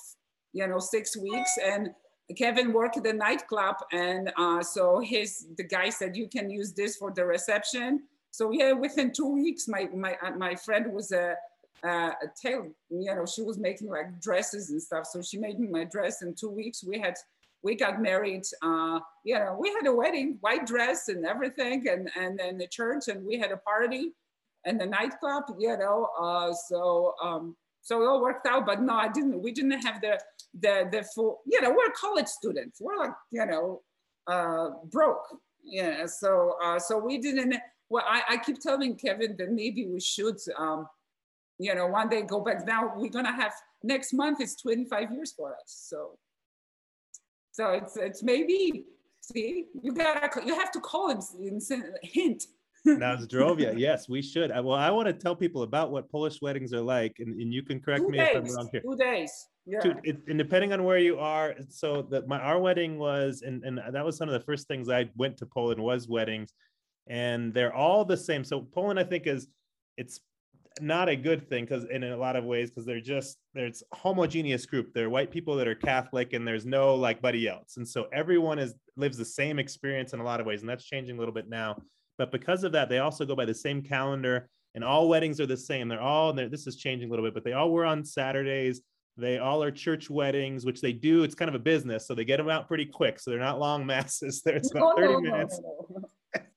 you know, six weeks. And Kevin worked at the nightclub. And uh, so his, the guy said, you can use this for the reception. So yeah, within two weeks, my, my, uh, my friend was a, uh, a tailor, you know, she was making like dresses and stuff. So she made me my dress in two weeks. We had we got married. Uh, you know, we had a wedding, white dress and everything, and and then the church, and we had a party, and the nightclub. You know, uh, so um, so it all worked out. But no, I didn't. We didn't have the the the full. You know, we're college students. We're like you know uh, broke. Yeah. So uh, so we didn't. Well, I, I keep telling Kevin that maybe we should. Um, you know, one day go back. Now we're gonna have next month is 25 years for us. So so it's it's maybe see you gotta you have to call him and send a hint. now Zdrowia, yes, we should. Well, I want to tell people about what Polish weddings are like, and, and you can correct two me days, if I'm wrong here. Two days. Yeah. Two, it, and depending on where you are, so that my our wedding was, and and that was some of the first things I went to Poland was weddings, and they're all the same. So Poland, I think, is it's not a good thing because in a lot of ways because they're just there's homogeneous group. They're white people that are catholic and there's no like buddy else. And so everyone is lives the same experience in a lot of ways and that's changing a little bit now. But because of that they also go by the same calendar and all weddings are the same. They're all they're, this is changing a little bit but they all were on saturdays. They all are church weddings which they do. It's kind of a business so they get them out pretty quick so they're not long masses. There's about 30 minutes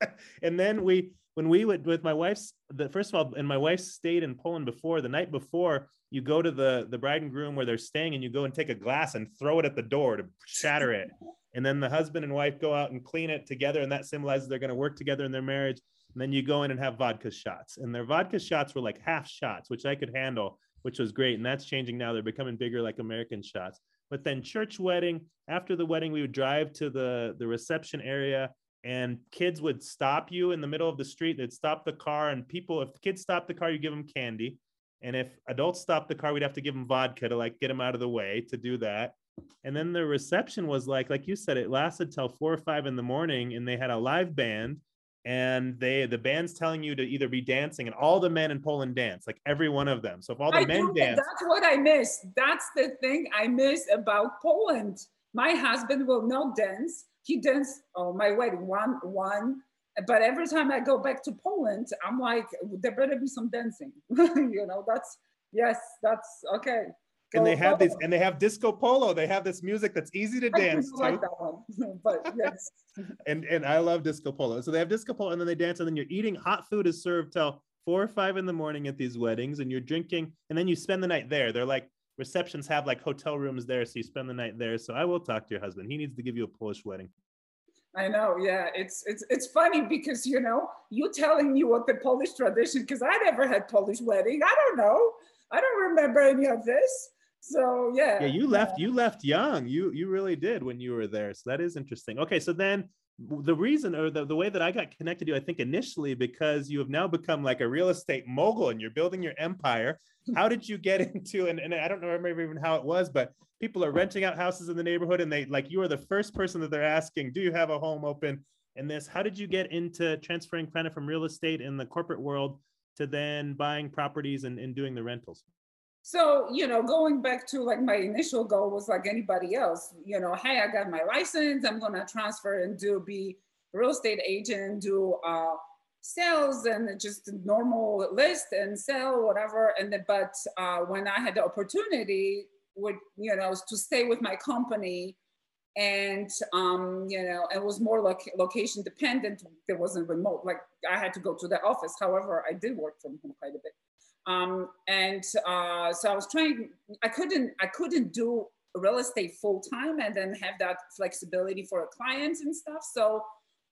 and then we when we would with my wife's the first of all and my wife stayed in poland before the night before you go to the the bride and groom where they're staying and you go and take a glass and throw it at the door to shatter it. And then the husband and wife go out and clean it together and that symbolizes they're going to work together in their marriage. And then you go in and have vodka shots. And their vodka shots were like half shots which i could handle which was great. And that's changing now. They're becoming bigger like american shots. But then church wedding after the wedding we would drive to the the reception area and kids would stop you in the middle of the street. They'd stop the car, and people, if the kids stop the car, you give them candy. And if adults stop the car, we'd have to give them vodka to like get them out of the way to do that. And then the reception was like, like you said, it lasted till four or five in the morning, and they had a live band. And they the band's telling you to either be dancing, and all the men in Poland dance, like every one of them. So if all the I men dance, that's what I miss. That's the thing I miss about Poland. My husband will not dance he danced on oh, my wedding one one. But every time i go back to poland i'm like there better be some dancing. You know that's yes that's okay. And they have this and they have disco polo. They have this music that's easy to dance to like that one. But yes. And and i love disco polo. So they have disco polo and then they dance and then you're eating hot food is served till four or five in the morning at these weddings and you're drinking and then you spend the night there. They're like receptions have like hotel rooms there, so you spend the night there. So I will talk to your husband. He needs to give you a Polish wedding. I know, yeah. It's it's it's funny because you know you telling me what the Polish tradition because I never had Polish wedding. I don't know. I don't remember any of this. So yeah. Yeah, you left. You left young. You you really did when you were there. So that is interesting. Okay, so then the reason or the, the way that I got connected to you, I think initially because you have now become like a real estate mogul and you're building your empire. How did you get into and, and I don't know remember even how it was, but people are renting out houses in the neighborhood and they like you are the first person that they're asking, do you have a home open in this? How did you get into transferring kind of from real estate in the corporate world to then buying properties and, and doing the rentals? So you know going back to like my initial goal was like anybody else you know hey i got my license i'm to transfer and do be real estate agent do uh, sales and just normal list and sell whatever. And then but uh, when i had the opportunity with you know to stay with my company and um, you know it was more like location dependent there wasn't remote like i had to go to the office. However i did work from home quite a bit um, and uh, so I was trying, I couldn't, I couldn't do real estate full time and then have that flexibility for clients and stuff. So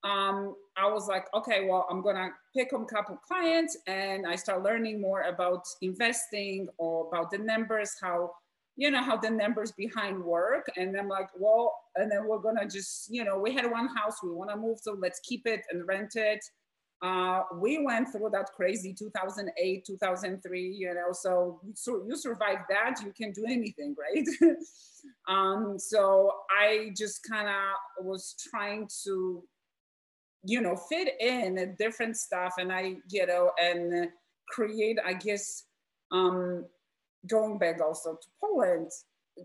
um, I was like, okay, well, I'm gonna pick up a couple clients and I start learning more about investing or about the numbers, how you know how the numbers behind work. And I'm like, well, and then we're gonna just, you know, we had one house we want to move, so let's keep it and rent it. Uh, we went through that crazy 2008, 2003, you know, so, so you survive that, you can do anything, right? um, so I just kind of was trying to, you know, fit in different stuff and I, you know, and create, I guess, um, going back also to Poland,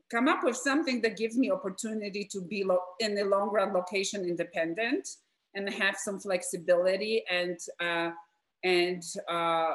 come up with something that gives me opportunity to be lo- in the long run location independent and have some flexibility and uh, and uh,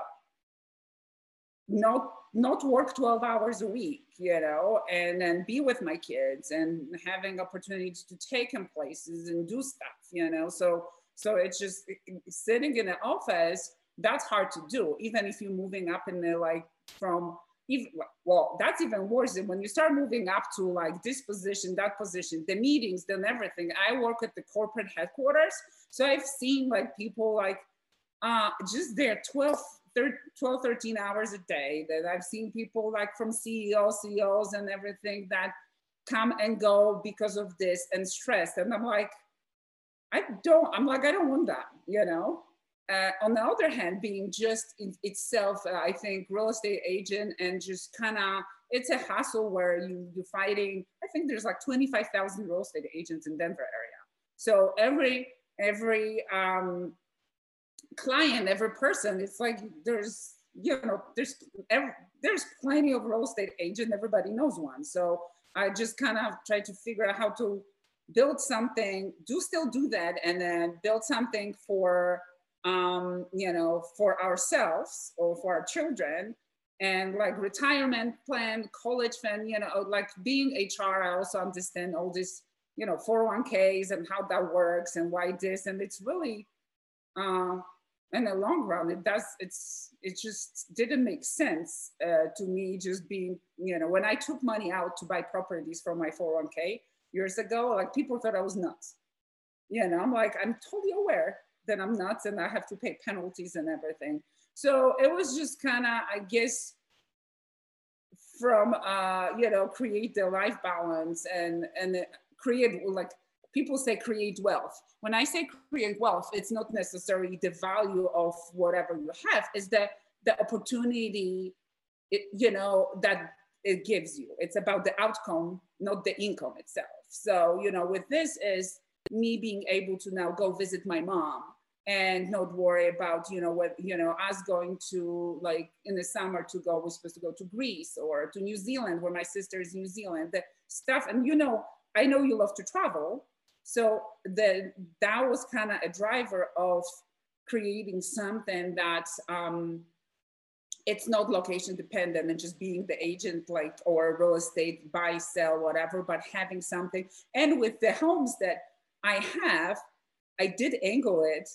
not not work 12 hours a week you know and then be with my kids and having opportunities to take them places and do stuff you know. So so it's just sitting in an office that's hard to do even if you're moving up in the like from even well that's even worse when you start moving up to like this position that position the meetings then everything. I work at the corporate headquarters so i've seen like people like uh just there 12 13, 12 13 hours a day that i've seen people like from ceos ceos and everything that come and go because of this and stress. And i'm like i don't i'm like i don't want that you know uh, on the other hand, being just in itself, uh, I think real estate agent and just kind of it's a hassle where you you're fighting. I think there's like 25,000 real estate agents in Denver area. So every every um, client, every person, it's like there's you know, there's there's plenty of real estate agent. Everybody knows one. So I just kind of try to figure out how to build something, do still do that, and then build something for um, you know, for ourselves or for our children and like retirement plan, college fund, you know, like being HR, I also understand all this, you know, 401ks and how that works and why this. And it's really, uh, in the long run, it does, it's, it just didn't make sense uh, to me just being, you know, when I took money out to buy properties from my 401k years ago, like people thought I was nuts. You know, I'm like, I'm totally aware that I'm nuts and I have to pay penalties and everything. So it was just kind of, I guess, from uh, you know, create the life balance and and create like people say create wealth. When I say create wealth, it's not necessarily the value of whatever you have, is the the opportunity, it, you know, that it gives you. It's about the outcome, not the income itself. So, you know, with this is me being able to now go visit my mom and not worry about you know what you know us going to like in the summer to go we're supposed to go to greece or to new zealand where my sister is in new zealand the stuff. And you know i know you love to travel. So the that was kind of a driver of creating something that um it's not location dependent and just being the agent like or real estate buy sell whatever but having something. And with the homes that i have i did angle it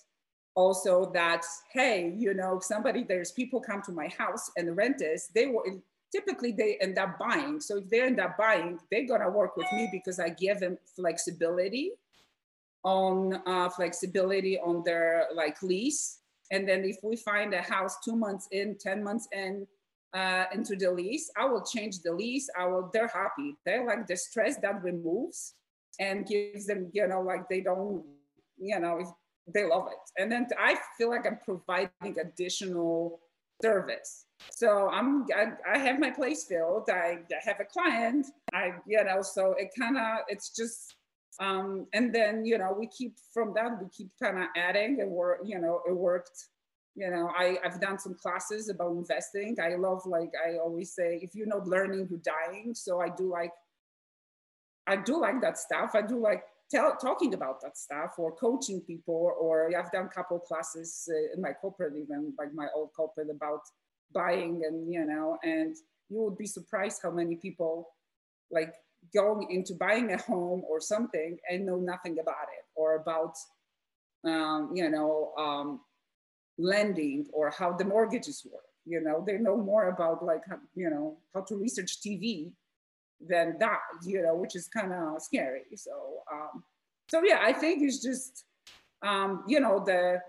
also that hey you know somebody there's people come to my house and rent this they will typically they end up buying. So if they end up buying they're going to work with me because i give them flexibility on uh, flexibility on their like lease. And then if we find a house two months in 10 months in uh, into the lease i will change the lease. I will they're happy. They're like the stress that removes and gives them you know like they don't you know if they love it. And then I feel like I'm providing additional service. So I'm I, I have my place filled. I, I have a client. I you know so it kind of it's just um and then you know we keep from that we keep kind of adding and we're you know it worked you know I, i've done some classes about investing i love like i always say if you're not learning you're dying so i do like i do like that stuff i do like tell, talking about that stuff or coaching people or I've done couple classes uh, in my corporate even like my old corporate about buying and you know and you would be surprised how many people like going into buying a home or something and know nothing about it or about um, you know um, lending or how the mortgages work you know. They know more about like you know how to research tv than that, you know, which is kind of scary. So, um, so yeah, I think it's just, um, you know, the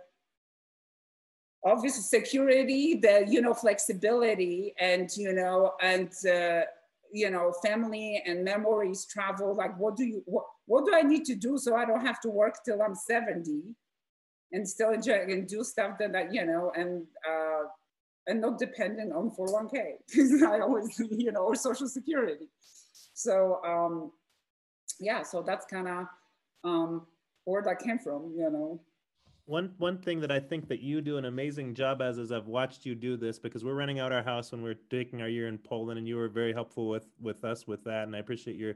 obvious security, the, you know, flexibility and, you know, and, uh, you know, family and memories travel. Like, what do you, what, what do I need to do so I don't have to work till I'm 70 and still enjoy and do stuff that, I, you know, and, uh, and not dependent on 401k because I always, you know, or social security. So um, yeah, so that's kind of um, where that came from, you know. One one thing that I think that you do an amazing job as is I've watched you do this because we're renting out our house when we're taking our year in Poland, and you were very helpful with with us with that, and I appreciate your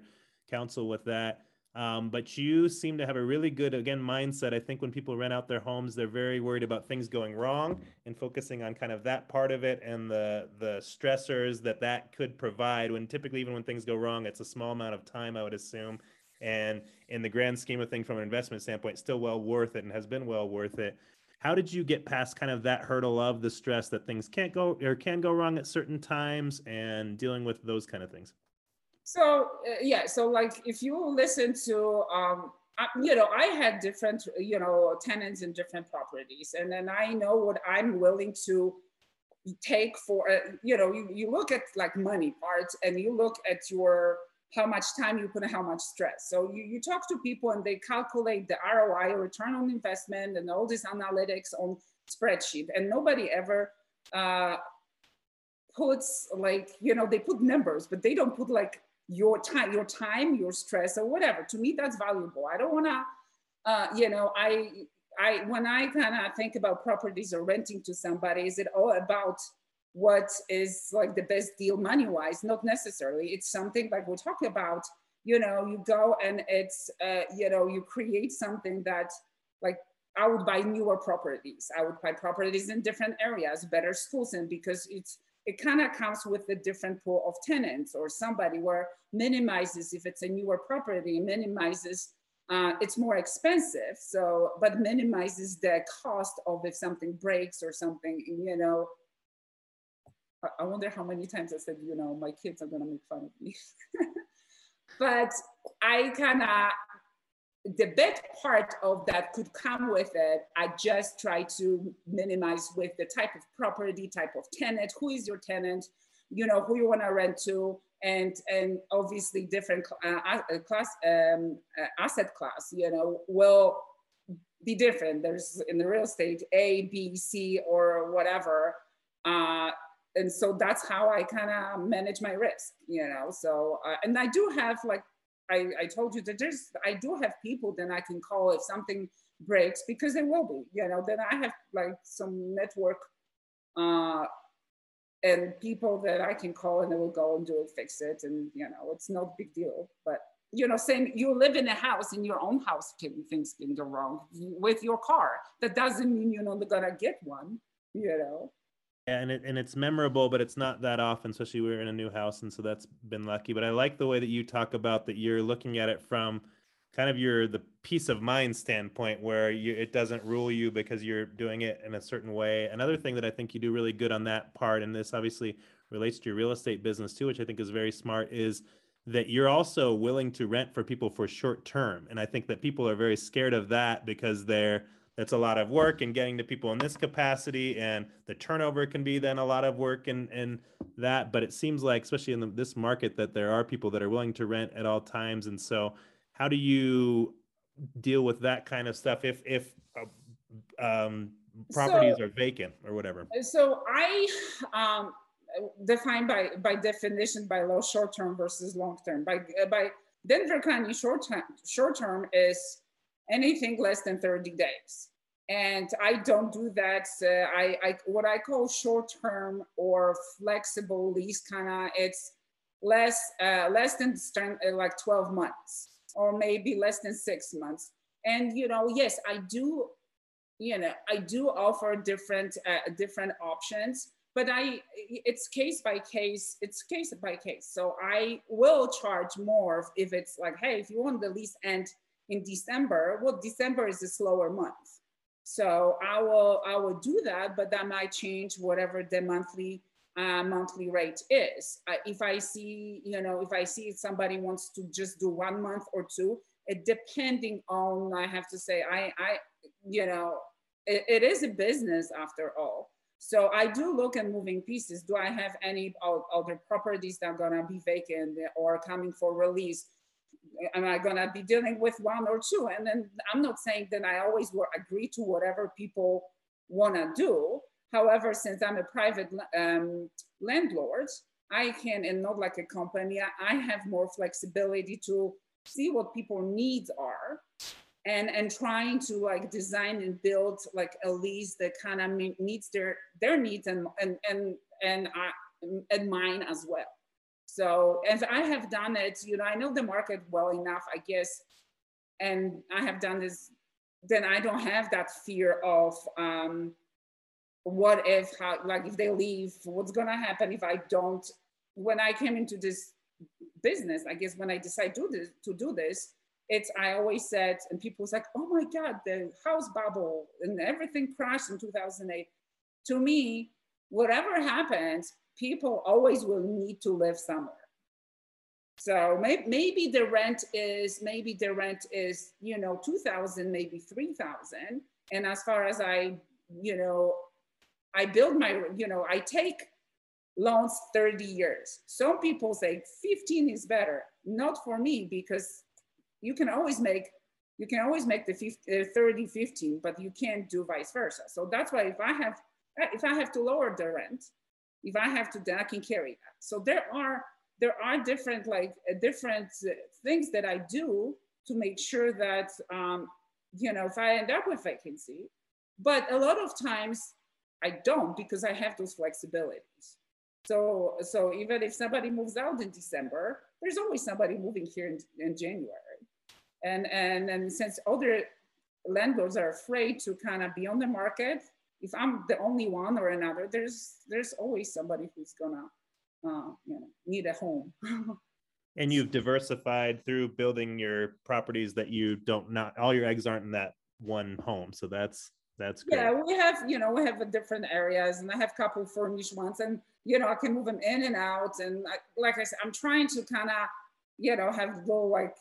counsel with that. Um, but you seem to have a really good, again, mindset. I think when people rent out their homes, they're very worried about things going wrong and focusing on kind of that part of it and the the stressors that that could provide. When typically, even when things go wrong, it's a small amount of time, I would assume. And in the grand scheme of things, from an investment standpoint, still well worth it and has been well worth it. How did you get past kind of that hurdle of the stress that things can't go or can go wrong at certain times and dealing with those kind of things? So uh, yeah, so like if you listen to, um, I, you know, I had different, you know, tenants in different properties, and then I know what I'm willing to take for, uh, you know, you, you look at like money parts, and you look at your how much time you put and how much stress. So you, you talk to people and they calculate the ROI, return on investment, and all this analytics on spreadsheet, and nobody ever uh, puts like you know they put numbers, but they don't put like your time, your time, your stress, or whatever. To me, that's valuable. I don't want to, uh, you know, I, I when I kind of think about properties or renting to somebody, is it all about what is like the best deal money wise not necessarily it's something like we're talking about you know you go and it's uh, you know you create something that like i would buy newer properties i would buy properties in different areas better schools and because it's it kind of comes with a different pool of tenants or somebody where minimizes if it's a newer property minimizes uh, it's more expensive so but minimizes the cost of if something breaks or something you know I wonder how many times I said, you know, my kids are gonna make fun of me. but I kind of, the bad part of that could come with it. I just try to minimize with the type of property, type of tenant, who is your tenant, you know, who you wanna rent to, and and obviously different uh, class um, uh, asset class, you know, will be different. There's in the real estate A, B, C, or whatever. Uh, and so that's how I kind of manage my risk, you know. So uh, and I do have like I, I told you that there's I do have people that I can call if something breaks because there will be, you know. Then I have like some network uh, and people that I can call and they will go and do it, fix it, and you know it's no big deal. But you know, saying you live in a house in your own house, can, things can go wrong with your car. That doesn't mean you're not gonna get one, you know and it, and it's memorable, but it's not that often, especially we're in a new house, and so that's been lucky. But I like the way that you talk about that you're looking at it from kind of your the peace of mind standpoint, where you, it doesn't rule you because you're doing it in a certain way. Another thing that I think you do really good on that part, and this obviously relates to your real estate business too, which I think is very smart, is that you're also willing to rent for people for short term, and I think that people are very scared of that because they're it's a lot of work and getting to people in this capacity and the turnover can be then a lot of work and and that but it seems like especially in the, this market that there are people that are willing to rent at all times and so how do you deal with that kind of stuff if if uh, um, properties so, are vacant or whatever? So i um define by by definition by low short term versus long term by by denver county short term short term is anything less than 30 days. And I don't do that. Uh, I, I, what I call short-term or flexible lease kind of it's less uh, less than uh, like 12 months or maybe less than six months. And you know, yes, I do. You know, I do offer different uh, different options, but I it's case by case. It's case by case. So I will charge more if it's like, hey, if you want the lease end in December, well, December is a slower month. So I will I will do that, but that might change whatever the monthly uh, monthly rate is. Uh, if I see, you know, if I see somebody wants to just do one month or two, it depending on, I have to say, I, I, you know, it, it is a business after all. So I do look at moving pieces. Do I have any other properties that are gonna be vacant or coming for release? Am I going to be dealing with one or two? And then I'm not saying that I always will agree to whatever people want to do. However, since I'm a private um, landlord, I can, and not like a company, I have more flexibility to see what people needs are and and trying to like design and build like a lease that kind of meets their their needs and and and and, uh, and mine as well so, as I have done it, you know, I know the market well enough, I guess, and I have done this, then I don't have that fear of um, what if, how, like, if they leave, what's gonna happen if I don't. When I came into this business, I guess when I decided to do this, to do this, it's I always said, and people was like, "Oh my God, the house bubble and everything crashed in 2008." To me, whatever happens, people always will need to live somewhere. So may, maybe the rent is maybe the rent is you know two thousand, maybe three thousand. And as far as I you know, I build my you know I take loans 30 years. Some people say 15 is better. Not for me because you can always make you can always make the 50, uh, 30 15 but you can't do vice versa so that's why if i have if i have to lower the rent if I have to, then I can carry that. So there are there are different like uh, different uh, things that I do to make sure that um, you know if I end up with vacancy, but a lot of times I don't because I have those flexibilities. So, so even if somebody moves out in December, there's always somebody moving here in, in January. And, and, and since other landlords are afraid to kind of be on the market, if I'm the only one or another, there's, there's always somebody who's gonna uh, you know, need a home. and you've diversified through building your properties that you don't not all your eggs aren't in that one home. So that's that's great. Yeah, we have, you know, we have different areas and I have a couple furnished ones and, you know, I can move them in and out. And I, like I said, I'm trying to kind of, you know, have little like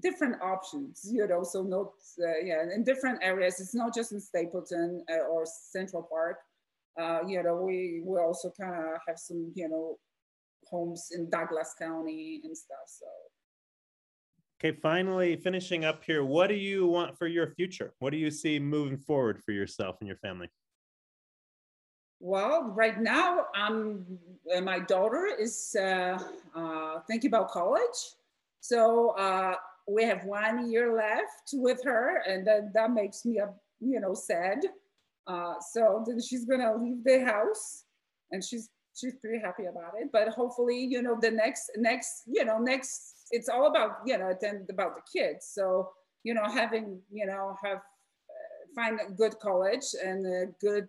different options, you know, so not, uh, yeah, in different areas. It's not just in Stapleton uh, or Central Park. Uh, you know, we, we also kind of have some, you know, homes in Douglas County and stuff. So Okay, finally finishing up here, what do you want for your future? What do you see moving forward for yourself and your family? Well, right now, um, my daughter is uh, uh, thinking about college. So uh, we have one year left with her, and that, that makes me, uh, you know, sad. Uh, so then she's gonna leave the house, and she's she's pretty happy about it. But hopefully, you know, the next next, you know, next it's all about you know then about the kids so you know having you know have uh, find a good college and a good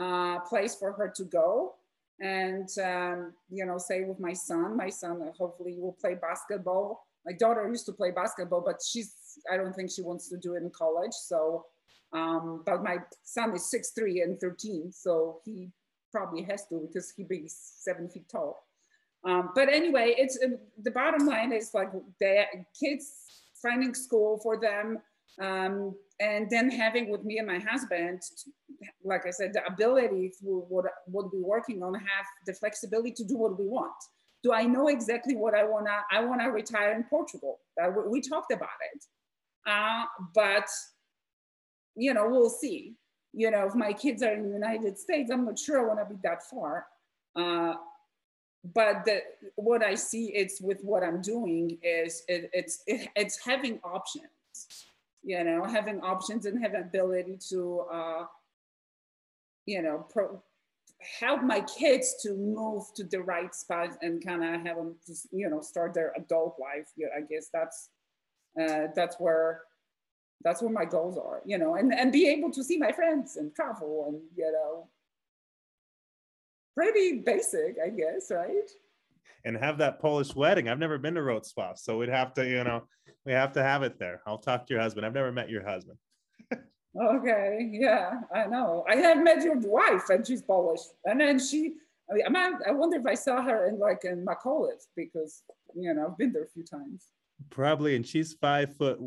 uh, place for her to go and um, you know say with my son my son hopefully will play basketball my daughter used to play basketball but she's i don't think she wants to do it in college so um, but my son is six three and 13 so he probably has to because he be seven feet tall um, but anyway, it's uh, the bottom line is like the kids finding school for them, um, and then having with me and my husband, like I said, the ability to what what we're working on, have the flexibility to do what we want. Do I know exactly what I wanna? I wanna retire in Portugal. Uh, we talked about it, uh, but you know we'll see. You know, if my kids are in the United States, I'm not sure I want to be that far. Uh, but the, what I see it's with what I'm doing is it, it's it, it's having options, you know, having options and having ability to, uh, you know, pro, help my kids to move to the right spot and kind of have them, just, you know, start their adult life. Yeah, I guess that's uh, that's where that's where my goals are, you know, and and be able to see my friends and travel and you know pretty basic, I guess, right? And have that Polish wedding. I've never been to Wrocław, so we'd have to, you know, we have to have it there. I'll talk to your husband. I've never met your husband. okay, yeah, I know. I have met your wife, and she's Polish, and then she. I mean, I wonder if I saw her in like in Makolit because you know I've been there a few times. Probably and she's five foot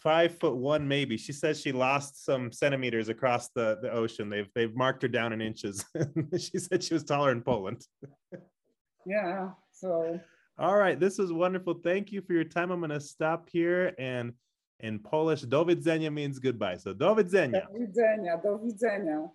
five foot one maybe. She says she lost some centimeters across the the ocean. They've they've marked her down in inches. She said she was taller in poland. Yeah so. All right this was wonderful. Thank you for your time. I'm going to stop here and in polish do widzenia means goodbye. So do widzenia. Do widzenia do widzenia